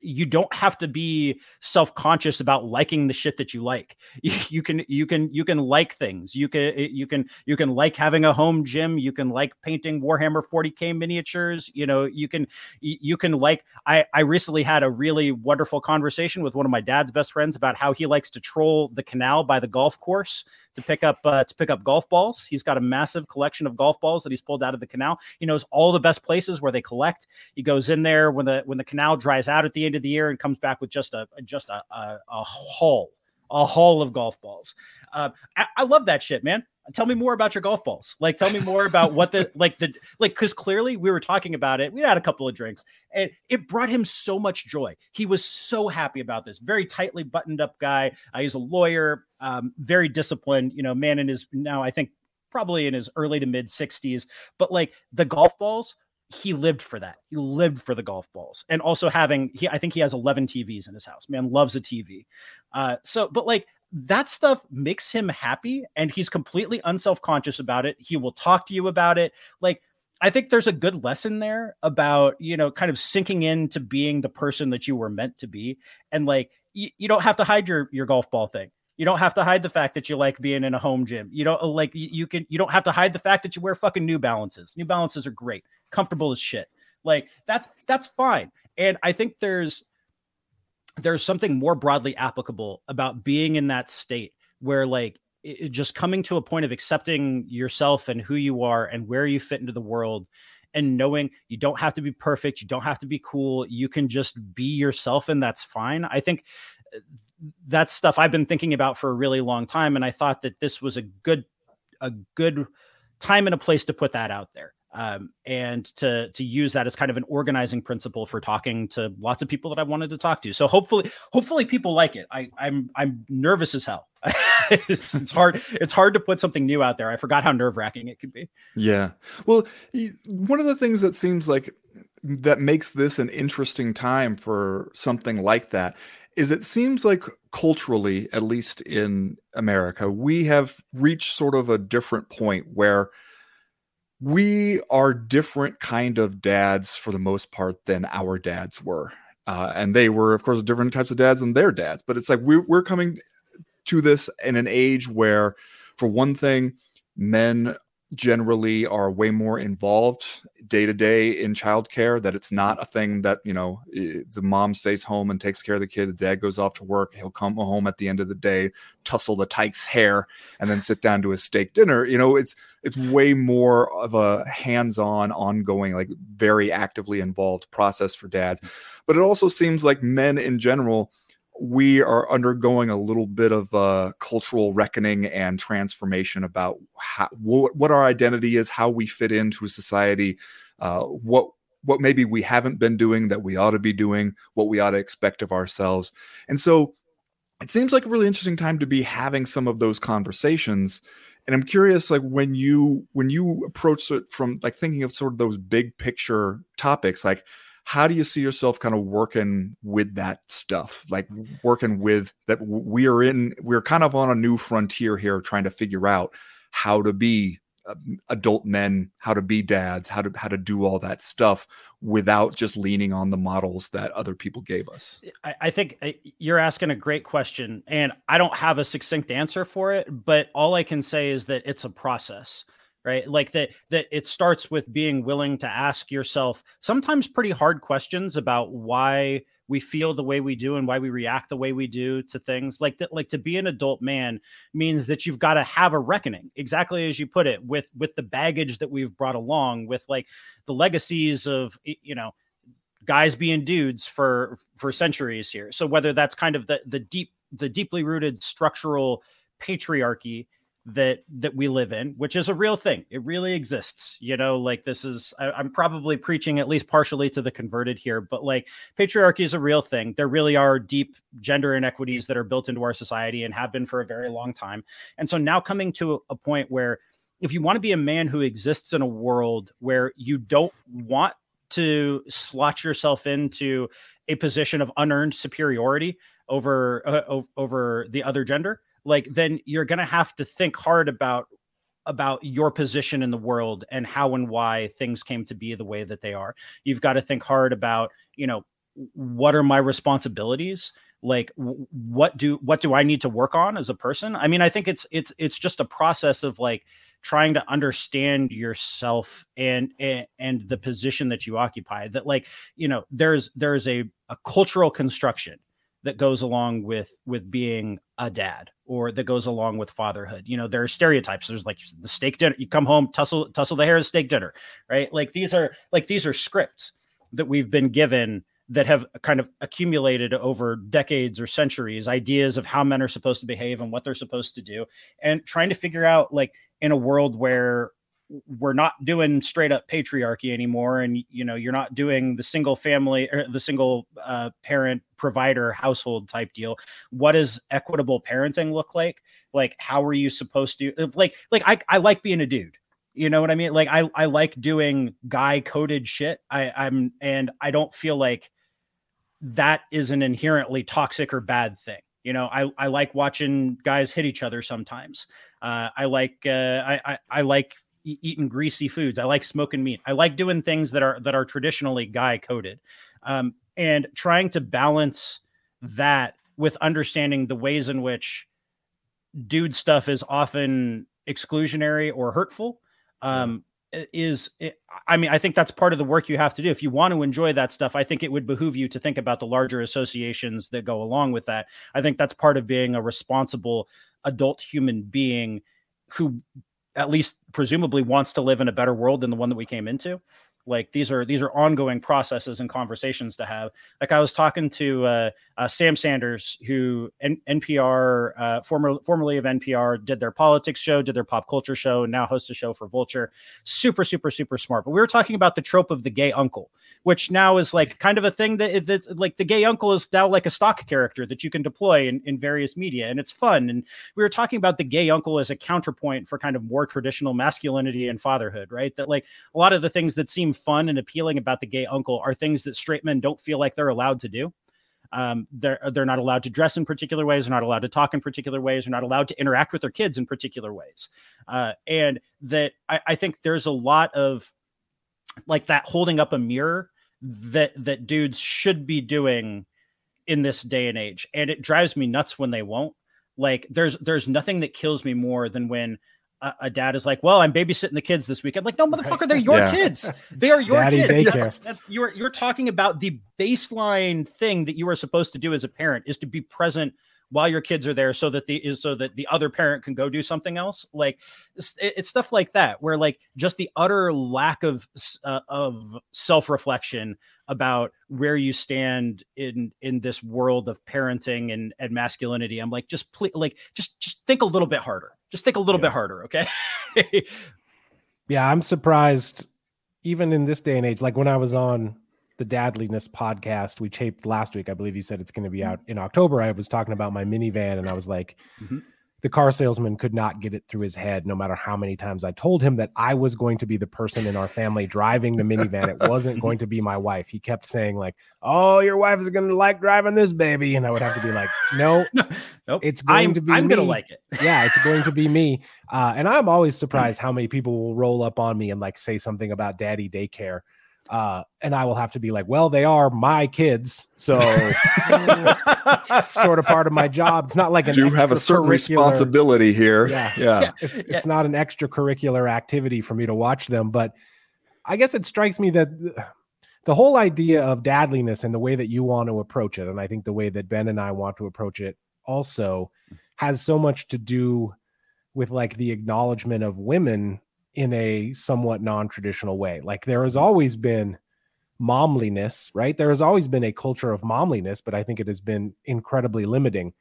you don't have to be self-conscious about liking the shit that you like. You, can you can you can like things. You can you can you can like having a home gym. You can like painting warhammer 40k miniatures. You know you can you can like i i recently had a really wonderful conversation with one of my dad's best friends about how he likes to troll the canal by the golf course to pick up uh, to pick up golf balls. He's got a massive collection of golf balls that he's pulled out of the canal. He knows all the best places where they collect. He goes in there when the when the canal dries out at the end of the year and comes back with just a just a a, a haul a haul of golf balls. Uh, I, I, love that shit, man. tell me more about your golf balls. Like tell me more about what the like the like because clearly we were talking about it. We had a couple of drinks and it brought him so much joy. He was so happy about this. Very tightly buttoned up guy. Uh, he's a lawyer um, very disciplined you know man in his now i think probably in his early to mid 60s but like the golf balls he lived for that. He lived for the golf balls, and also having he. I think he has eleven TVs in his house. Man loves a TV. Uh, so, but like that stuff makes him happy and he's completely unself-conscious about it. He will talk to you about it. Like I think there's a good lesson there about, you know, kind of sinking into being the person that you were meant to be. And like you, you don't have to hide your your golf ball thing. You don't have to hide the fact that you like being in a home gym. You don't like you can you don't have to hide the fact that you wear fucking New Balances. New Balances are great, comfortable as shit. Like that's that's fine. And I think there's there's something more broadly applicable about being in that state where like it, just coming to a point of accepting yourself and who you are and where you fit into the world and knowing you don't have to be perfect you don't have to be cool you can just be yourself and that's fine i think uh, that's stuff i've been thinking about for a really long time and i thought that this was a good a good time and a place to put that out there um, and to to use that as kind of an organizing principle for talking to lots of people that I wanted to talk to. So hopefully, hopefully people like it. I, I'm I'm nervous as hell. it's, it's, hard. It's hard to put something new out there. I forgot how nerve wracking it could be. Yeah. Well, one of the things that seems like that makes this an interesting time for something like that is it seems like culturally, at least in America, we have reached sort of a different point where we are different kind of dads for the most part than our dads were. Uh, and they were of course different types of dads than their dads but it's like we're, we're coming to this in an age where for one thing men generally are way more involved day to day in childcare that it's not a thing that you know the mom stays home and takes care of the kid the dad goes off to work he'll come home at the end of the day tussle the tyke's hair and then sit down to a steak dinner. You know it's it's way more of a hands-on ongoing like very actively involved process for dads. But it also seems like men in general we are undergoing a little bit of a cultural reckoning and transformation about how, what, what our identity is, how we fit into a society, uh, what what maybe we haven't been doing that we ought to be doing, what we ought to expect of ourselves, and so it seems like a really interesting time to be having some of those conversations. And I'm curious, like when you when you approach it from like thinking of sort of those big picture topics, like how do you see yourself kind of working with that stuff? Like working with that we are in we're kind of on a new frontier here trying to figure out how to be uh, adult men how to be dads how to how to do all that stuff without just leaning on the models that other people gave us. I, I, think you're asking a great question and i don't have a succinct answer for it but all i can say is that it's a process right? Like that that it starts with being willing to ask yourself sometimes pretty hard questions about why we feel the way we do and why we react the way we do to things. Like that like to be an adult man means that you've got to have a reckoning exactly as you put it with with the baggage that we've brought along with like the legacies of you know guys being dudes for for centuries here. So whether that's kind of the the deep the deeply rooted structural patriarchy that that we live in which is a real thing. It really exists you know like this is I, am probably preaching at least partially to the converted here but like patriarchy is a real thing. There really are deep gender inequities that are built into our society and have been for a very long time. And so now coming to a point where if you want to be a man who exists in a world where you don't want to slot yourself into a position of unearned superiority over uh, over the other gender like then you're going to have to think hard about about your position in the world and how and why things came to be the way that they are. You've got to think hard about, you know, what are my responsibilities? Like what do what do I need to work on as a person? I mean, I think it's it's it's just a process of like trying to understand yourself and and, and the position that you occupy that like, you know, there's there's a a cultural construction that goes along with with being a dad or that goes along with fatherhood. You know, there are stereotypes. There's like the steak dinner. You come home, tussle tussle the hair, steak dinner, right? Like these are like these are scripts that we've been given that have kind of accumulated over decades or centuries ideas of how men are supposed to behave and what they're supposed to do and trying to figure out like in a world where we're not doing straight up patriarchy anymore and you know you're not doing the single family or the single uh, parent provider household type deal. What does equitable parenting look like? Like how are you supposed to like like i, I like being a dude. You know what i mean? Like i i like doing guy coded shit. I i'm and i don't feel like that is an inherently toxic or bad thing. You know i i like watching guys hit each other sometimes. Uh, i like uh, I, I i like eating greasy foods. I like smoking meat. I like doing things that are that are traditionally guy coded, um, and trying to balance that with understanding the ways in which dude stuff is often exclusionary or hurtful. Um, is I mean, I think that's part of the work you have to do. If you want to enjoy that stuff, I think it would behoove you to think about the larger associations that go along with that. I think that's part of being a responsible adult human being who at least presumably wants to live in a better world than the one that we came into. Like these are these are ongoing processes and conversations to have. Like i was talking to uh, uh, sam sanders who N- npr uh, former, formerly of npr did their politics show did their pop culture show and now hosts a show for vulture. Super super super smart. But we were talking about the trope of the gay uncle which now is like kind of a thing that, that like the gay uncle is now like a stock character that you can deploy in, in various media and it's fun. And we were talking about the gay uncle as a counterpoint for kind of more traditional masculinity and fatherhood right? That like a lot of the things that seem fun and appealing about the gay uncle are things that straight men don't feel like they're allowed to do. Um, they're they're not allowed to dress in particular ways. They're not allowed to talk in particular ways. They're not allowed to interact with their kids in particular ways. Uh, and that I, I think there's a lot of like that holding up a mirror that that dudes should be doing in this day and age. And it drives me nuts when they won't. Like there's there's nothing that kills me more than when a, a, dad is like, "Well, I'm babysitting the kids this weekend." Like, no, motherfucker, they're your yeah. kids. They are your Daddy kids. That's, that's, you're you're talking about the baseline thing that you are supposed to do as a parent is to be present while your kids are there, so that the is so that the other parent can go do something else. Like, it's, it's stuff like that where like just the utter lack of uh, of self reflection about where you stand in in this world of parenting and and masculinity. I'm like, just please, like, just just think a little bit harder just think a little yeah. bit harder, okay? yeah, I'm surprised even in this day and age. Like when I was on the Dadliness podcast we taped last week, I believe you said it's going to be mm-hmm. out in October. I was talking about my minivan and I was like, mm-hmm the car salesman could not get it through his head no matter how many times I told him that I was going to be the person in our family driving the minivan. It wasn't going to be my wife. He kept saying, like, oh, your wife is going to like driving this baby. And I would have to be like, no, no nope. it's going I'm, to be I'm going to like it. yeah, it's going to be me. Uh, and I'm always surprised how many people will roll up on me and like say something about daddy daycare uh, and I will have to be like, well, they are my kids, so sort of part of my job. It's not like an you have a certain responsibility here. Yeah, yeah. yeah. It's yeah. it's not an extracurricular activity for me to watch them, but I guess it strikes me that the whole idea of dadliness and the way that you want to approach it, and I think the way that Ben and I want to approach it also has so much to do with like the acknowledgement of women in a somewhat non-traditional way. Like there has always been momliness, right? There has always been a culture of momliness, but I think it has been incredibly limiting.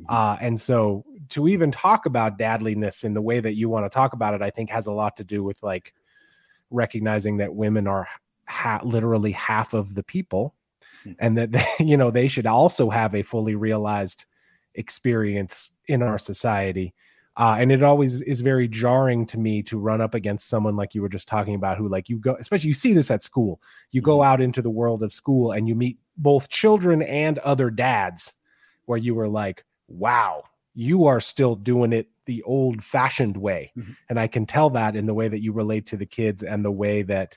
Mm-hmm. Uh, and so to even talk about dadliness in the way that you want to talk about it, I think has a lot to do with like recognizing that women are ha- literally half of the people mm-hmm. and that, they, you know, they should also have a fully realized experience in our society uh, and it always is very jarring to me to run up against someone like you were just talking about, who like you go, especially you see this at school. You go mm-hmm. out into the world of school and you meet both children and other dads, where you were like, "Wow, you are still doing it the old-fashioned way," mm-hmm. and I can tell that in the way that you relate to the kids and the way that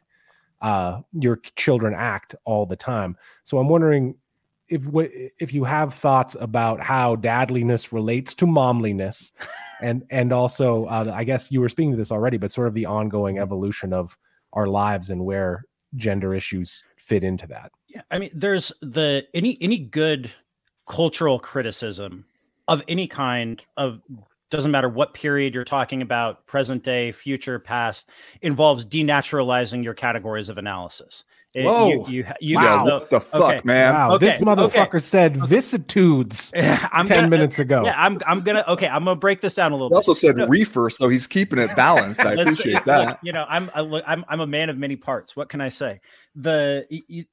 uh, your children act all the time. So I'm wondering if if you have thoughts about how dadliness relates to momliness and and also uh, i guess you were speaking to this already but sort of the ongoing mm-hmm. evolution of our lives and where gender issues fit into that yeah i mean there's the any any good cultural criticism of any kind of doesn't matter what period you're talking about, present day, future, past, involves denaturalizing your categories of analysis. It, Whoa! You, you, you wow. what the fuck, okay. man? Wow, okay. this motherfucker okay. said vicissitudes ten gonna, minutes ago. Yeah, I'm, I'm gonna. Okay, I'm gonna break this down a little. He also said no. reefer, so he's keeping it balanced. I appreciate that. Look, you know, I'm, I'm, I'm a man of many parts. What can I say? The you,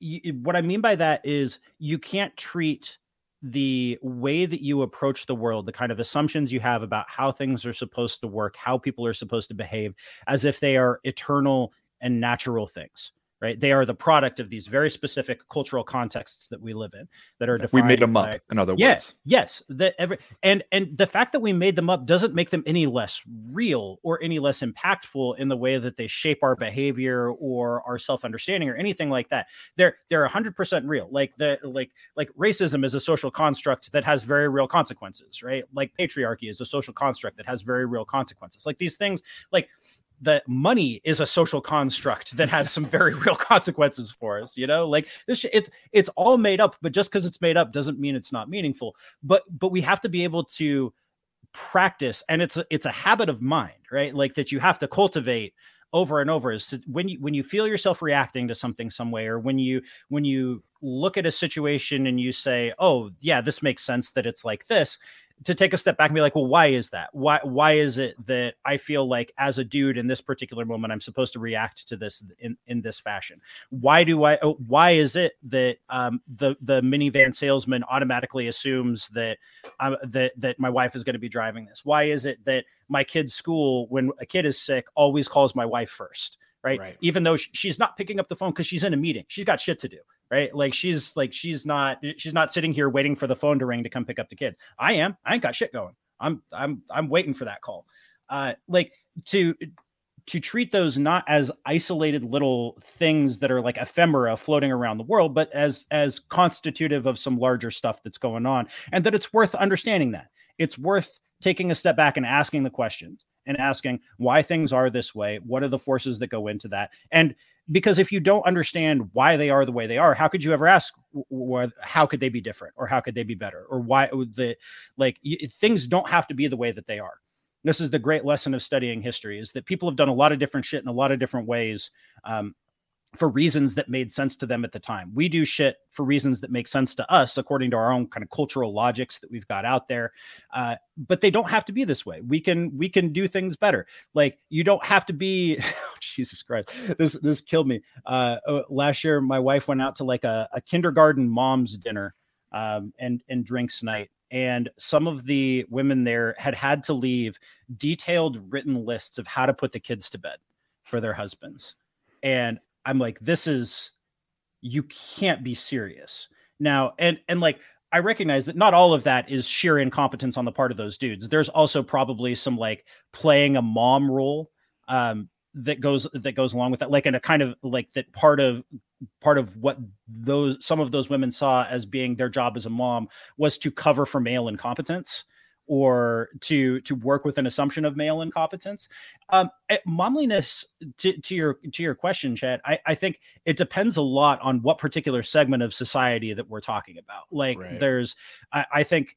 you, what I mean by that is you can't treat the way that you approach the world, the kind of assumptions you have about how things are supposed to work, how people are supposed to behave, as if they are eternal and natural things right? They are the product of these very specific cultural contexts that we live in that are defined. We made them by, up, in other yes, words. Yes, yes. every and and the fact that we made them up doesn't make them any less real or any less impactful in the way that they shape our behavior or our self understanding or anything like that. They're they're hundred percent real. Like the like like racism is a social construct that has very real consequences, right? Like patriarchy is a social construct that has very real consequences. Like these things, like that money is a social construct that has some very real consequences for us you know? Like this it's it's all made up but just because it's made up doesn't mean it's not meaningful. But but we have to be able to practice and it's a, it's a habit of mind right? Like that you have to cultivate over and over is to, when you when you feel yourself reacting to something some way or when you when you look at a situation and you say oh yeah this makes sense that it's like this to take a step back and be like, well, why is that? Why why is it that I feel like as a dude in this particular moment I'm supposed to react to this in, in this fashion? Why do I oh, why is it that um, the the minivan salesman automatically assumes that um, that that my wife is going to be driving this? Why is it that my kid's school when a kid is sick always calls my wife first? Right? right. Even though she's not picking up the phone because she's in a meeting. She's got shit to do right? Like she's like she's not she's not sitting here waiting for the phone to ring to come pick up the kids. I am. I ain't got shit going. I'm I'm I'm waiting for that call. Uh, like to to treat those not as isolated little things that are like ephemera floating around the world, but as as constitutive of some larger stuff that's going on, and that it's worth understanding that it's worth taking a step back and asking the questions and asking why things are this way. What are the forces that go into that? And because if you don't understand why they are the way they are how could you ever ask how could they be different or how could they be better or why the like things don't have to be the way that they are. This is the great lesson of studying history is that people have done a lot of different shit in a lot of different ways um, for reasons that made sense to them at the time. We do shit for reasons that make sense to us according to our own kind of cultural logics that we've got out there. Uh, but they don't have to be this way. We can we can do things better. Like you don't have to be. Oh, Jesus Christ, this this killed me. Uh, uh, last year, my wife went out to like a, a kindergarten mom's dinner um, and and drinks night. And some of the women there had had to leave detailed written lists of how to put the kids to bed for their husbands. And I'm like, this is you can't be serious now. And and like I recognize that not all of that is sheer incompetence on the part of those dudes. There's also probably some like playing a mom role um, that goes that goes along with that, like in a kind of like that part of part of what those some of those women saw as being their job as a mom was to cover for male incompetence or to to work with an assumption of male incompetence. Um, eh, momliness, to, to your to your question, Chad, I, I think it depends a lot on what particular segment of society that we're talking about. Like, right. there's, I, I think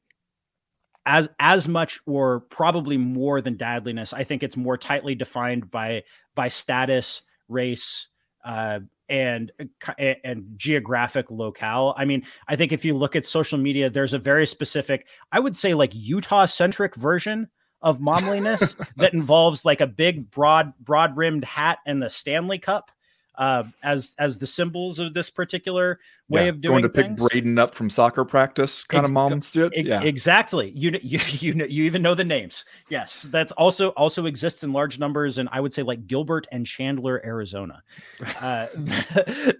as as much or probably more than dadliness i think it's more tightly defined by by status race uh, and uh, and geographic locale. I mean, I think if you look at social media, there's a very specific, I would say like Utah centric version of momliness that involves like a big broad broad rimmed hat and the Stanley Cup uh, as as the symbols of this particular way yeah, of doing going to things. pick Braden up from soccer practice kind of mom shit. yeah, exactly. You you you know, you even know the names. Yes, that's also also exists in large numbers, and I would say like Gilbert and Chandler, Arizona. Uh,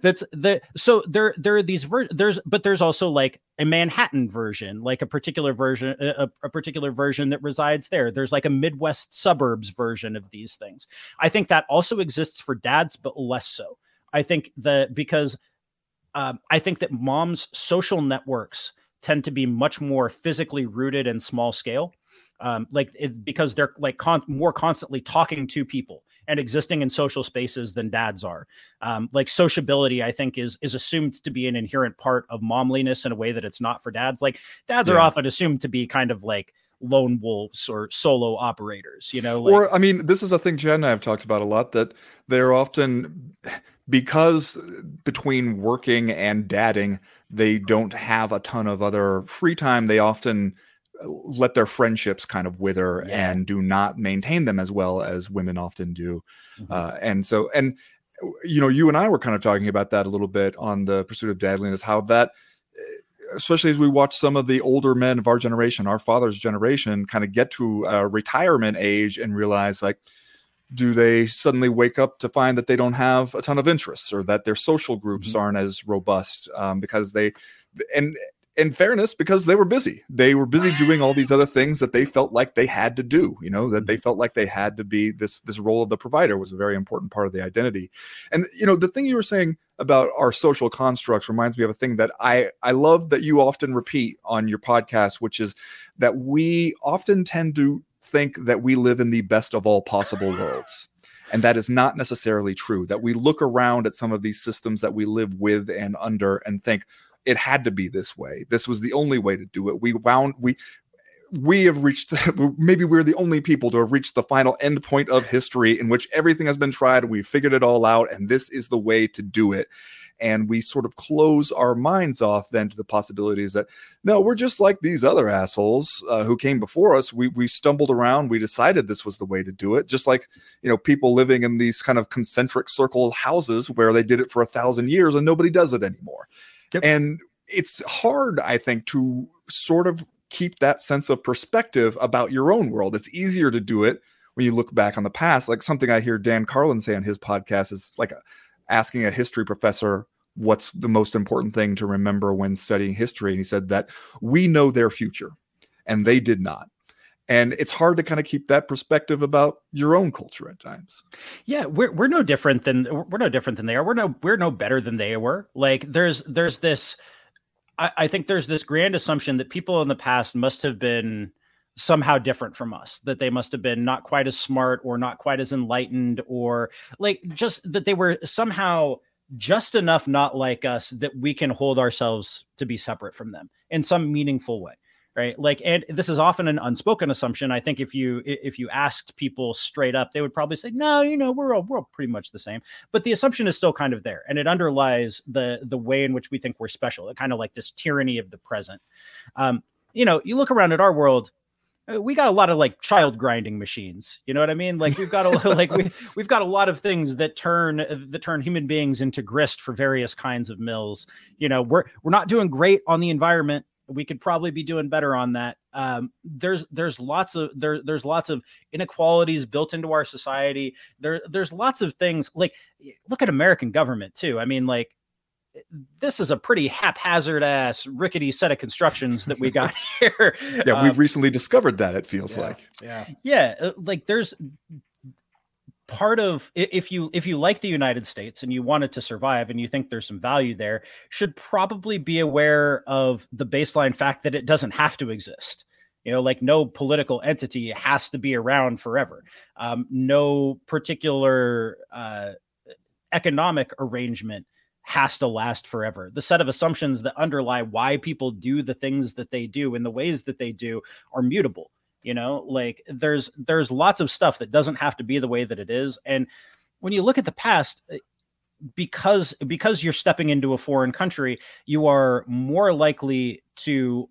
that's the so there there are these ver- there's but there's also like a Manhattan version, like a particular version a, a particular version that resides there. There's like a Midwest suburbs version of these things. I think that also exists for dads, but less so. I think that because um, I think that moms' social networks tend to be much more physically rooted and small scale, um, like it, because they're like con- more constantly talking to people and existing in social spaces than dads are. Um, like sociability, I think is is assumed to be an inherent part of momliness in a way that it's not for dads. Like dads yeah. are often assumed to be kind of like lone wolves or solo operators you know like, or i mean this is a thing jen and i have talked about a lot that they're often because between working and dadding they don't have a ton of other free time they often let their friendships kind of wither yeah. and do not maintain them as well as women often do mm-hmm. uh, and so and you know you and i were kind of talking about that a little bit on the pursuit of dadliness how that especially as we watch some of the older men of our generation, our father's generation, kind of get to a retirement age and realize like, do they suddenly wake up to find that they don't have a ton of interests or that their social groups mm-hmm. aren't as robust um, because they and in fairness, because they were busy. They were busy doing all these other things that they felt like they had to do, you know, that they felt like they had to be this this role of the provider was a very important part of the identity. And you know, the thing you were saying about our social constructs reminds me of a thing that I I love that you often repeat on your podcast, which is that we often tend to think that we live in the best of all possible worlds. And that is not necessarily true. That we look around at some of these systems that we live with and under and think, it had to be this way. This was the only way to do it. We wound we we have reached maybe we're the only people to have reached the final end point of history in which everything has been tried we figured it all out and this is the way to do it. And we sort of close our minds off then to the possibilities that no we're just like these other assholes uh, who came before us. We we stumbled around. We decided this was the way to do it. Just like you know people living in these kind of concentric circle houses where they did it for a thousand years and nobody does it anymore Yep. And it's hard, I think, to sort of keep that sense of perspective about your own world. It's easier to do it when you look back on the past. Like something I hear Dan Carlin say on his podcast is like asking a history professor what's the most important thing to remember when studying history. And he said that we know their future and they did not and it's hard to kind of keep that perspective about your own culture at times. Yeah we're, we're no different than we're no different than they are. We're no we're no better than they were. Like there's there's this I, I think there's this grand assumption that people in the past must have been somehow different from us that they must have been not quite as smart or not quite as enlightened or like just that they were somehow just enough not like us that we can hold ourselves to be separate from them in some meaningful way right? Like and this is often an unspoken assumption. I think if you if you asked people straight up they would probably say no you know we're all, we're all pretty much the same. But the assumption is still kind of there and it underlies the the way in which we think we're special it kind of like this tyranny of the present. Um you know you look around at our world uh, we got a lot of like child grinding machines you know what i mean? Like we've got a like we we've got a lot of things that turn that turn human beings into grist for various kinds of mills. You know we're we're not doing great on the environment we could probably be doing better on that. Um, there's there's lots of there there's lots of inequalities built into our society. There there's lots of things like look at american government too. I mean like this is a pretty haphazard ass rickety set of constructions that we got here yeah we've recently discovered that it feels yeah, like. yeah. Yeah uh, like there's part of if you if you like the United States and you want it to survive and you think there's some value there, should probably be aware of the baseline fact that it doesn't have to exist. You know, like no political entity has to be around forever. Um, no particular uh, economic arrangement has to last forever. The set of assumptions that underlie why people do the things that they do and the ways that they do are mutable you know like there's there's lots of stuff that doesn't have to be the way that it is. And when you look at the past eh, because because you're stepping into a foreign country you are more likely to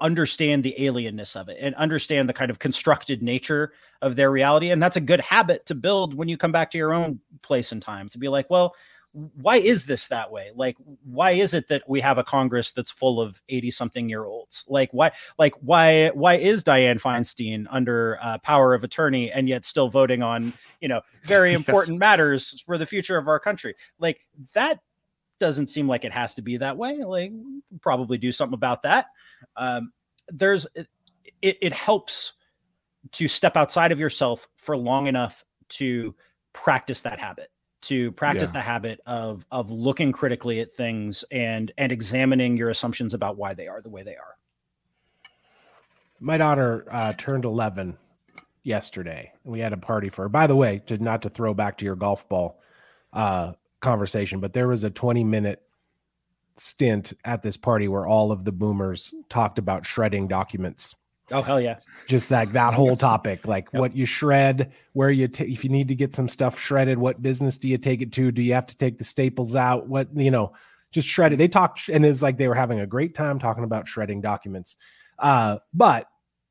understand the alienness of it and understand the kind of constructed nature of their reality. And that's a good habit to build when you come back to your own place and time to be like well why is this that way? Like why is it that we have a congress that's full of 80 something year olds? Like why like why why is diane feinstein under uh, power of attorney and yet still voting on you know very important yes. matters for the future of our country? Like that doesn't seem like it has to be that way. Like probably do something about that. Um there's it, it helps to step outside of yourself for long enough to practice that habit to practice yeah. the habit of of looking critically at things and and examining your assumptions about why they are the way they are. My daughter uh, turned 11 yesterday, and we had a party for her. By the way, to not to throw back to your golf ball uh, conversation, but there was a 20 minute stint at this party where all of the boomers talked about shredding documents Oh hell yeah! Just like that whole topic, like yep. what you shred, where you t- if you need to get some stuff shredded, what business do you take it to? Do you have to take the staples out? What you know, just shredded. They talked, and it's like they were having a great time talking about shredding documents. Uh, but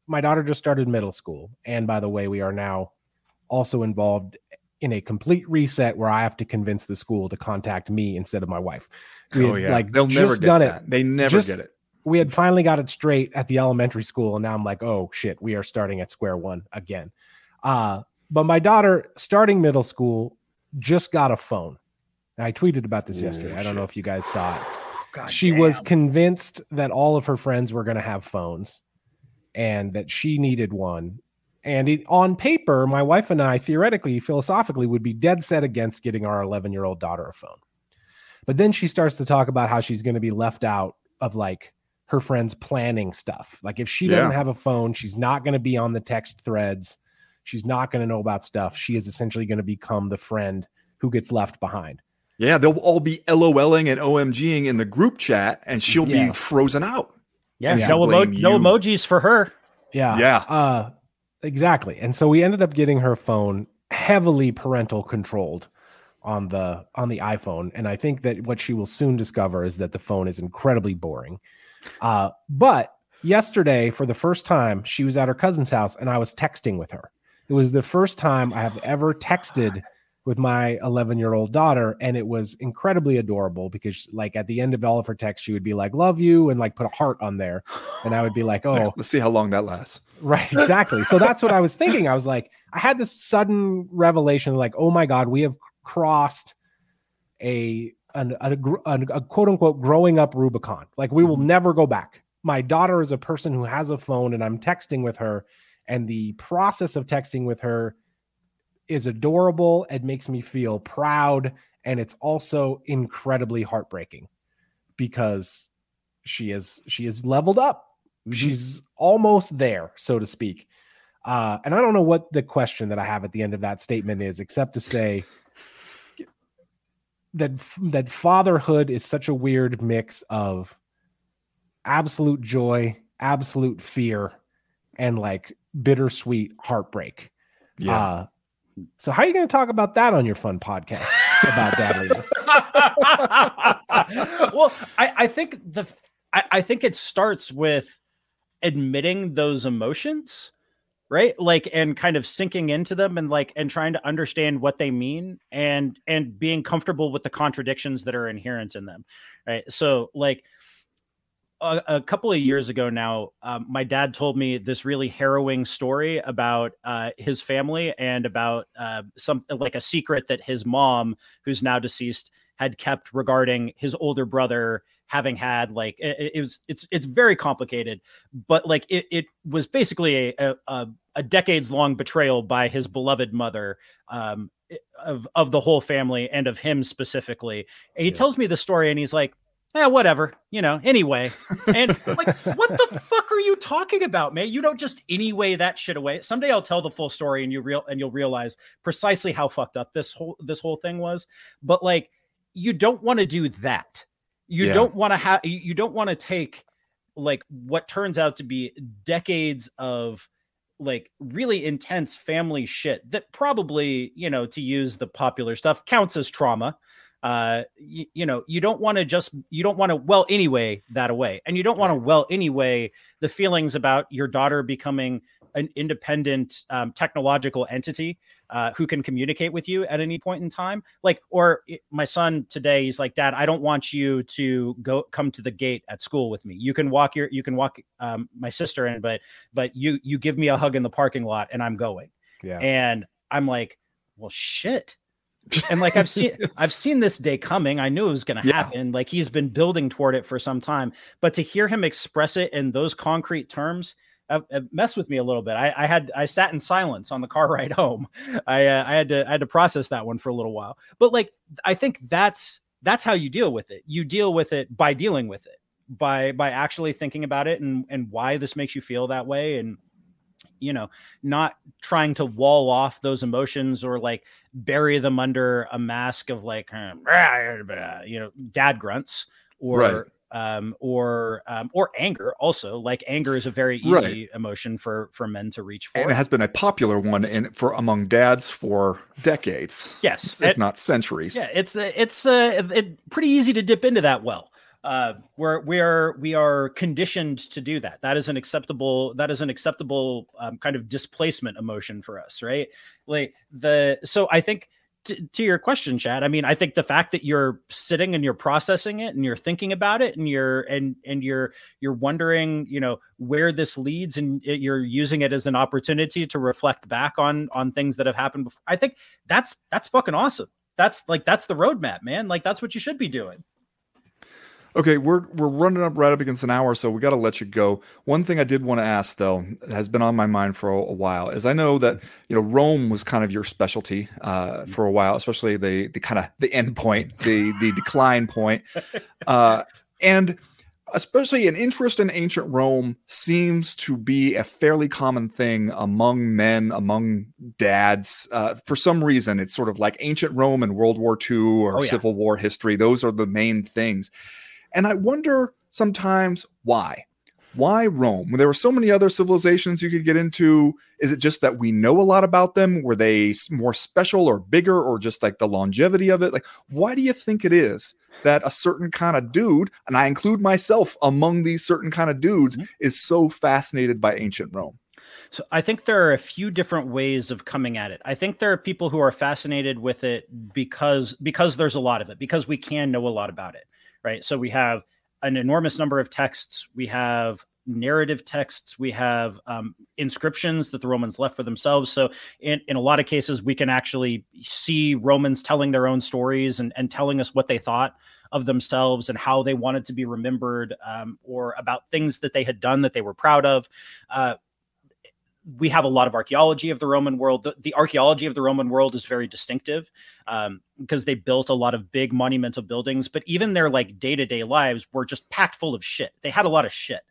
my daughter just started middle school, and by the way, we are now also involved in a complete reset where I have to convince the school to contact me instead of my wife. We oh, yeah. like they'll never get that. It. They never just, get it we had finally got it straight at the elementary school, and now I'm like, oh shit, we are starting at square one again. Uh, but my daughter, starting middle school, just got a phone. And I tweeted about this Ooh, yesterday. Shit. I don't know if you guys saw it. God she damn. was convinced that all of her friends were going to have phones and that she needed one. And it, on paper, my wife and I theoretically, philosophically, would be dead set against getting our 11 year old daughter a phone. But then she starts to talk about how she's going to be left out of like her friends planning stuff. Like if she doesn't yeah. have a phone, she's not going to be on the text threads. She's not going to know about stuff. She is essentially going to become the friend who gets left behind. Yeah, they'll all be LOLing and OMGing in the group chat, and she'll yeah. be frozen out. Yeah, yeah. No, emo- no, emojis for her. Yeah, yeah, uh, exactly. And so we ended up getting her phone heavily parental controlled on the on the iPhone, and I think that what she will soon discover is that the phone is incredibly boring. Uh, but yesterday, for the first time, she was at her cousin's house and I was texting with her. It was the first time I have ever texted with my 11 year old daughter and it was incredibly adorable because like at the end of all of her texts she would be like love you and like put a heart on there. And i would be like oh. let's see how long that lasts. Right exactly. So that's what i was thinking. I was like i had this sudden revelation like oh my god we have crossed a an, a, a, a quote unquote growing up Rubicon. Like we will mm-hmm. never go back. My daughter is a person who has a phone and I'm texting with her. And the process of texting with her is adorable. It makes me feel proud. And it's also incredibly heartbreaking because she is she is leveled up. Mm-hmm. She's almost there, so to speak. Uh, and I don't know what the question that I have at the end of that statement is, except to say that that fatherhood is such a weird mix of absolute joy, absolute fear, and like bittersweet heartbreak. Yeah. Uh, so how are you going to talk about that on your fun podcast about dadliness? well, I, I think the I, I think it starts with admitting those emotions right? Like and kind of sinking into them and like and trying to understand what they mean and and being comfortable with the contradictions that are inherent in them right? So like a, a couple of years ago now um, my dad told me this really harrowing story about uh, his family and about uh, some like a secret that his mom who's now deceased had kept regarding his older brother having had like it, it, was it's it's very complicated but like it, it was basically a, a, a decades long betrayal by his beloved mother um of of the whole family and of him specifically and he yeah. tells me the story and he's like yeah, whatever, you know, anyway. And like, what the fuck are you talking about, man? You don't just anyway that shit away. Someday I'll tell the full story and you real and you'll realize precisely how fucked up this whole this whole thing was. But like, you don't want to do that you yeah. don't want to have you don't want to take like what turns out to be decades of like really intense family shit that probably you know to use the popular stuff counts as trauma uh you, you know you don't want to just you don't want to well anyway that away and you don't want to well anyway the feelings about your daughter becoming an independent um, technological entity uh, who can communicate with you at any point in time. Like, or my son today, he's like, Dad, I don't want you to go come to the gate at school with me. You can walk your, you can walk um, my sister in, but but you you give me a hug in the parking lot and I'm going. Yeah. And I'm like, well, shit. And like I've seen I've seen this day coming. I knew it was going to happen. Like he's been building toward it for some time. But to hear him express it in those concrete terms, messed with me a little bit. I, I, had I sat in silence on the car ride home. I uh, I had to I had to process that one for a little while. But like I think that's that's how you deal with it. You deal with it by dealing with it by by actually thinking about it and and why this makes you feel that way and you know not trying to wall off those emotions or like bury them under a mask of like you know dad grunts or right um, or um, or anger. Also, like anger is a very easy right. emotion for for men to reach for, and it has been a popular one in for among dads for decades. Yes, if it, not centuries. Yeah, it's it's uh, it, pretty easy to dip into that well. Uh, we're we are we are conditioned to do that. That is an acceptable that is an acceptable um, kind of displacement emotion for us, right? Like the so I think to, to, your question, Chad, I mean, I think the fact that you're sitting and you're processing it and you're thinking about it and you're and and you're you're wondering, you know, where this leads and you're using it as an opportunity to reflect back on on things that have happened before. I think that's that's fucking awesome. That's like that's the roadmap, man. Like that's what you should be doing. Okay, we're we're running up right up against an hour, so we got to let you go. One thing I did want to ask, though, has been on my mind for a, a, while, is I know that you know Rome was kind of your specialty uh, for a while, especially the the kind of the end point, the the decline point, uh, and especially an interest in ancient Rome seems to be a fairly common thing among men, among dads. Uh, for some reason, it's sort of like ancient Rome and World War II or oh, yeah. Civil War history. Those are the main things. And I wonder sometimes why. Why Rome? When there were so many other civilizations you could get into, is it just that we know a lot about them? Were they more special or bigger or just like the longevity of it? Like, why do you think it is that a certain kind of dude, and I include myself among these certain kind of dudes, mm-hmm. is so fascinated by ancient Rome? So I think there are a few different ways of coming at it. I think there are people who are fascinated with it because because there's a lot of it, because we can know a lot about it right? So we have an enormous number of texts. We have narrative texts. We have um, inscriptions that the Romans left for themselves. So in, in a lot of cases, we can actually see Romans telling their own stories and, and telling us what they thought of themselves and how they wanted to be remembered um, or about things that they had done that they were proud of. Uh, we have a lot of archaeology of the Roman world. The, the archaeology of the Roman world is very distinctive um, because they built a lot of big monumental buildings, but even their like day to day lives were just packed full of shit. They had a lot of shit.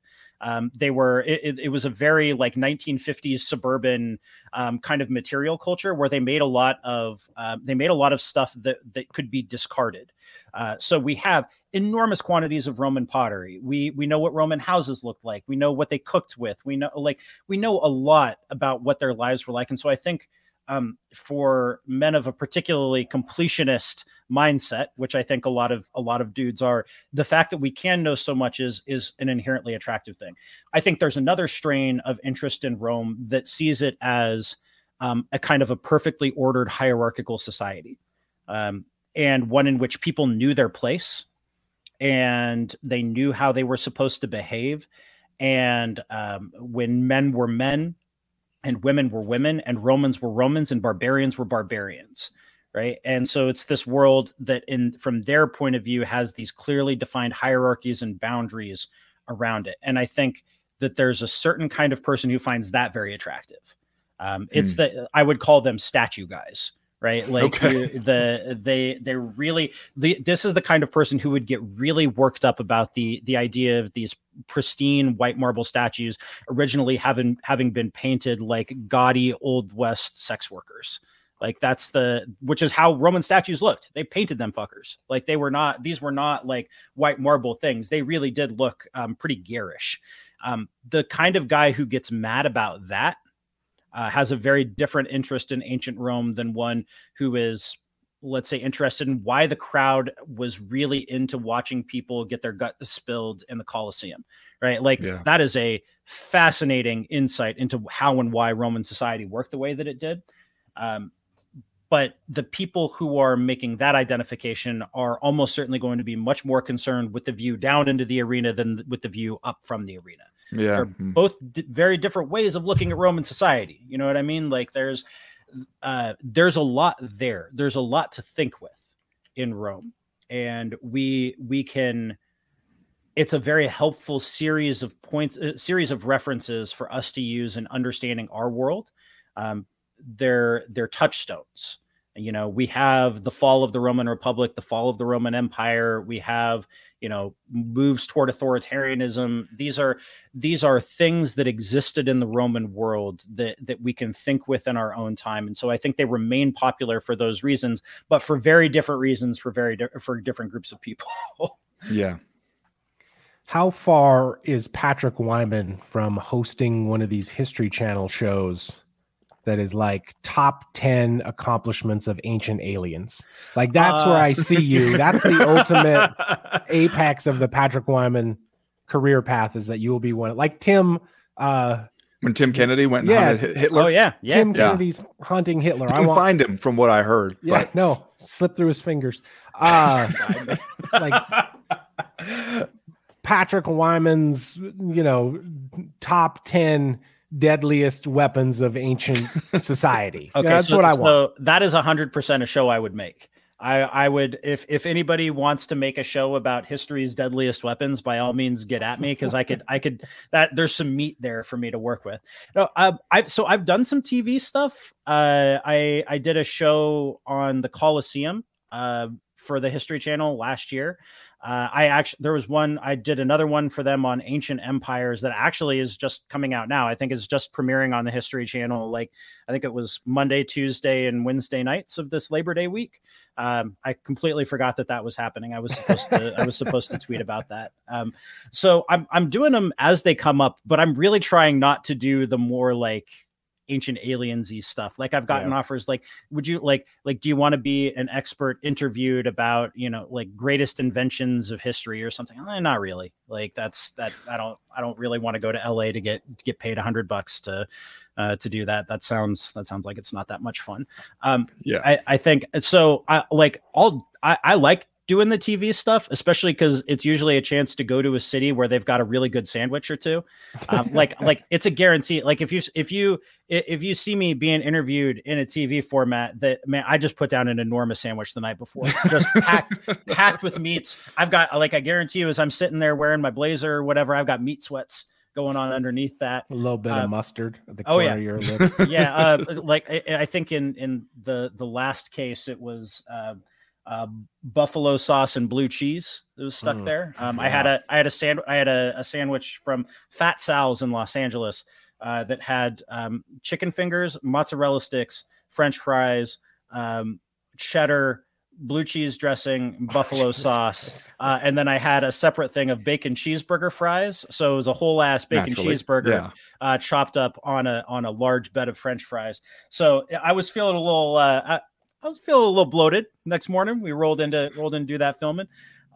Um, they were it, it, was a very like 1950s suburban um, kind of material culture where they made a lot of uh, they made a lot of stuff that that could be discarded. Uh, so we have enormous quantities of Roman pottery. We we know what Roman houses looked like. We know what they cooked with. We know like we know a lot about what their lives were like. And so I think um, for men of a particularly completionist mindset, which I think a lot of a lot of dudes are, the fact that we can know so much is is an inherently attractive thing. I think there's another strain of interest in Rome that sees it as um, a kind of a perfectly ordered hierarchical society, um, and one in which people knew their place and they knew how they were supposed to behave. And um, when men were men, and women were women and romans were romans and barbarians were barbarians right? And so it's this world that in from their point of view has these clearly defined hierarchies and boundaries around it. And i think that there's a certain kind of person who finds that very attractive. Um, it's hmm. the i would call them statue guys right? Like okay. you, the they they're really the, this is the kind of person who would get really worked up about the the idea of these pristine white marble statues originally having having been painted like gaudy old west sex workers. Like that's the which is how roman statues looked. They painted them fuckers. Like they were not these were not like white marble things. They really did look um, pretty garish. Um, the kind of guy who gets mad about that uh, has a very different interest in ancient Rome than one who is, let's say, interested in why the crowd was really into watching people get their gut spilled in the Colosseum, right? Like yeah. that is a fascinating insight into how and why Roman society worked the way that it did. Um, but the people who are making that identification are almost certainly going to be much more concerned with the view down into the arena than with the view up from the arena. Yeah. They're hmm. both d- very different ways of looking at Roman society. You know what I mean? Like there's uh there's a lot there. There's a lot to think with in Rome. And we we can it's a very helpful series of points uh, series of references for us to use in understanding our world. Um they're they're touchstones you know we have the fall of the roman republic the fall of the roman empire. We have you know moves toward authoritarianism. These are these are things that existed in the roman world that that we can think with in our own time. And so i think they remain popular for those reasons but for very different reasons for very di- for different groups of people. Yeah. How far is Patrick Wyman from hosting one of these History Channel shows that is like top 10 accomplishments of ancient aliens? Like that's uh, where I see you. That's the ultimate apex of the Patrick Wyman career path is that you will be one like Tim uh when Tim Kennedy went and yeah. hunted Hitler. Oh yeah, yeah. Tim Kennedy's hunting Hitler. I want... find him from what I heard. Yeah, but... no, slip through his fingers. Uh, like Patrick Wyman's, you know, top 10 deadliest weapons of ancient society. okay, that's so, what I so want. that is 100% a show I would make. I, I would if if anybody wants to make a show about history's deadliest weapons, by all means get at me because I could I could that there's some meat there for me to work with. No, i i so I've done some TV stuff. Uh, I I did a show on the Coliseum uh, for the History Channel last year. Uh, I actually there was one I did another one for them on ancient empires that actually is just coming out now. I think it's just premiering on the History Channel. Like I think it was Monday, Tuesday, and Wednesday nights of this Labor Day week. Um, I completely forgot that that was happening. I was supposed to I was supposed to tweet about that. Um, so I'm I'm doing them as they come up, but I'm really trying not to do the more like ancient aliensy stuff. Like I've gotten yeah. offers like, would you like like do you want to be an expert interviewed about, you know, like greatest inventions of history or something? Eh, not really. Like that's that I don't I don't really want to go to LA to get to get paid a hundred bucks to uh, to do that. That sounds that sounds like it's not that much fun. Um yeah I, I think so I like all I, I like doing the TV stuff, especially because it's usually a chance to go to a city where they've got a really good sandwich or two. Um, like, like it's a guarantee. Like if you if you if you see me being interviewed in a TV format, that man, I just put down an enormous sandwich the night before, just packed packed with meats. I've got like I guarantee you, as I'm sitting there wearing my blazer or whatever, I've got meat sweats going on underneath that. A little bit of mustard at the oh, corner yeah. of your lips. yeah, uh, like I, I, think in in the the last case, it was. Uh, uh, buffalo sauce and blue cheese that was stuck mm, there. Um, I had a I had a sand I had a, a, sandwich from Fat Sal's in Los Angeles uh, that had um, chicken fingers, mozzarella sticks, French fries, um, cheddar, blue cheese dressing, buffalo sauce, uh, and then I had a separate thing of bacon cheeseburger fries. So it was a whole ass bacon Naturally, cheeseburger yeah. uh, chopped up on a on a large bed of French fries. So I was feeling a little. Uh, I was feeling a little bloated next morning. We rolled into rolled in to do that filming.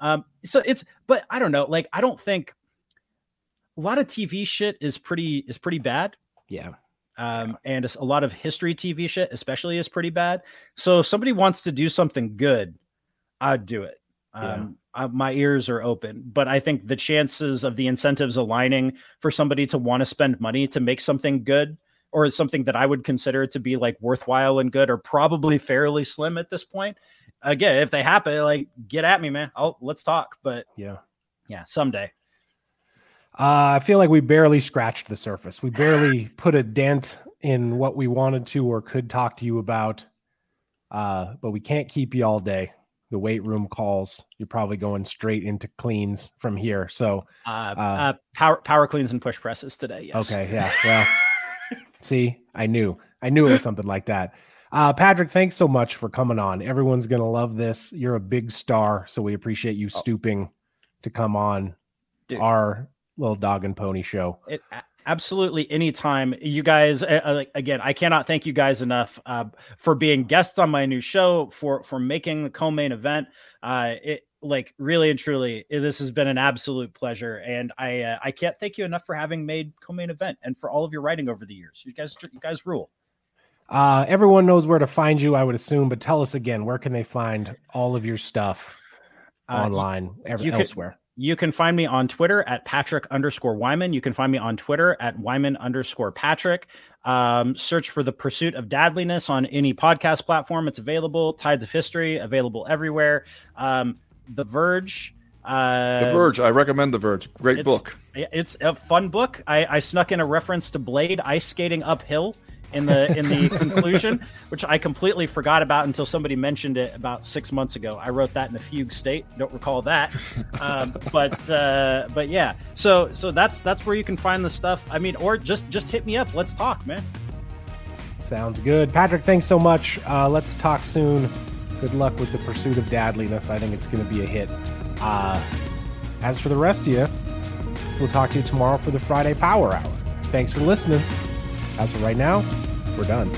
Um, so it's but I don't know. Like I don't think a lot of TV shit is pretty is pretty bad. Yeah. Um, and a lot of history TV shit, especially, is pretty bad. So if somebody wants to do something good, I'd do it. Um, yeah. I, my ears are open, but I think the chances of the incentives aligning for somebody to want to spend money to make something good or something that I would consider to be like worthwhile and good are probably fairly slim at this point. Again, if they happen, like get at me, man. I'll let's talk. But yeah, yeah, someday. Uh, I feel like we barely scratched the surface. We barely put a dent in what we wanted to or could talk to you about. Uh, but we can't keep you all day. The weight room calls. You're probably going straight into cleans from here. So, uh, uh, uh power power cleans and push presses today. Yes. Okay. Yeah. Well. See, I knew. I knew it was something like that. Uh, Patrick, thanks so much for coming on. Everyone's going to love this. You're a big star, so we appreciate you oh. stooping to come on Dude. our little dog and pony show. It, absolutely anytime you guys uh, uh again i cannot thank you guys enough uh, for being guests on my new show for for making the co-main event uh, it like really and truly this has been an absolute pleasure and i uh, i can't thank you enough for having made co-main event and for all of your writing over the years you guys you guys rule uh everyone knows where to find you i would assume but tell us again where can they find all of your stuff uh, online every, elsewhere you can find me on Twitter at Patrick underscore Wyman. You can find me on Twitter at Wyman underscore Patrick. Um, search for the pursuit of dadliness on any podcast platform. It's available. Tides of History available everywhere. Um, the Verge. Uh, the Verge. I recommend The Verge. Great it's, book. It's a fun book. I, I snuck in a reference to Blade ice skating uphill in the in the conclusion, which I completely forgot about until somebody mentioned it about six months ago. I wrote that in a fugue state. Don't recall that, um, but uh, but yeah. So so that's that's where you can find the stuff. I mean, or just just hit me up. Let's talk, man. Sounds good, Patrick. Thanks so much. Uh, let's talk soon good luck with the pursuit of dadliness. I think it's going to be a hit. Uh, as for the rest of you, We'll talk to you tomorrow for the Friday Power Hour. Thanks for listening. As for right now, we're done.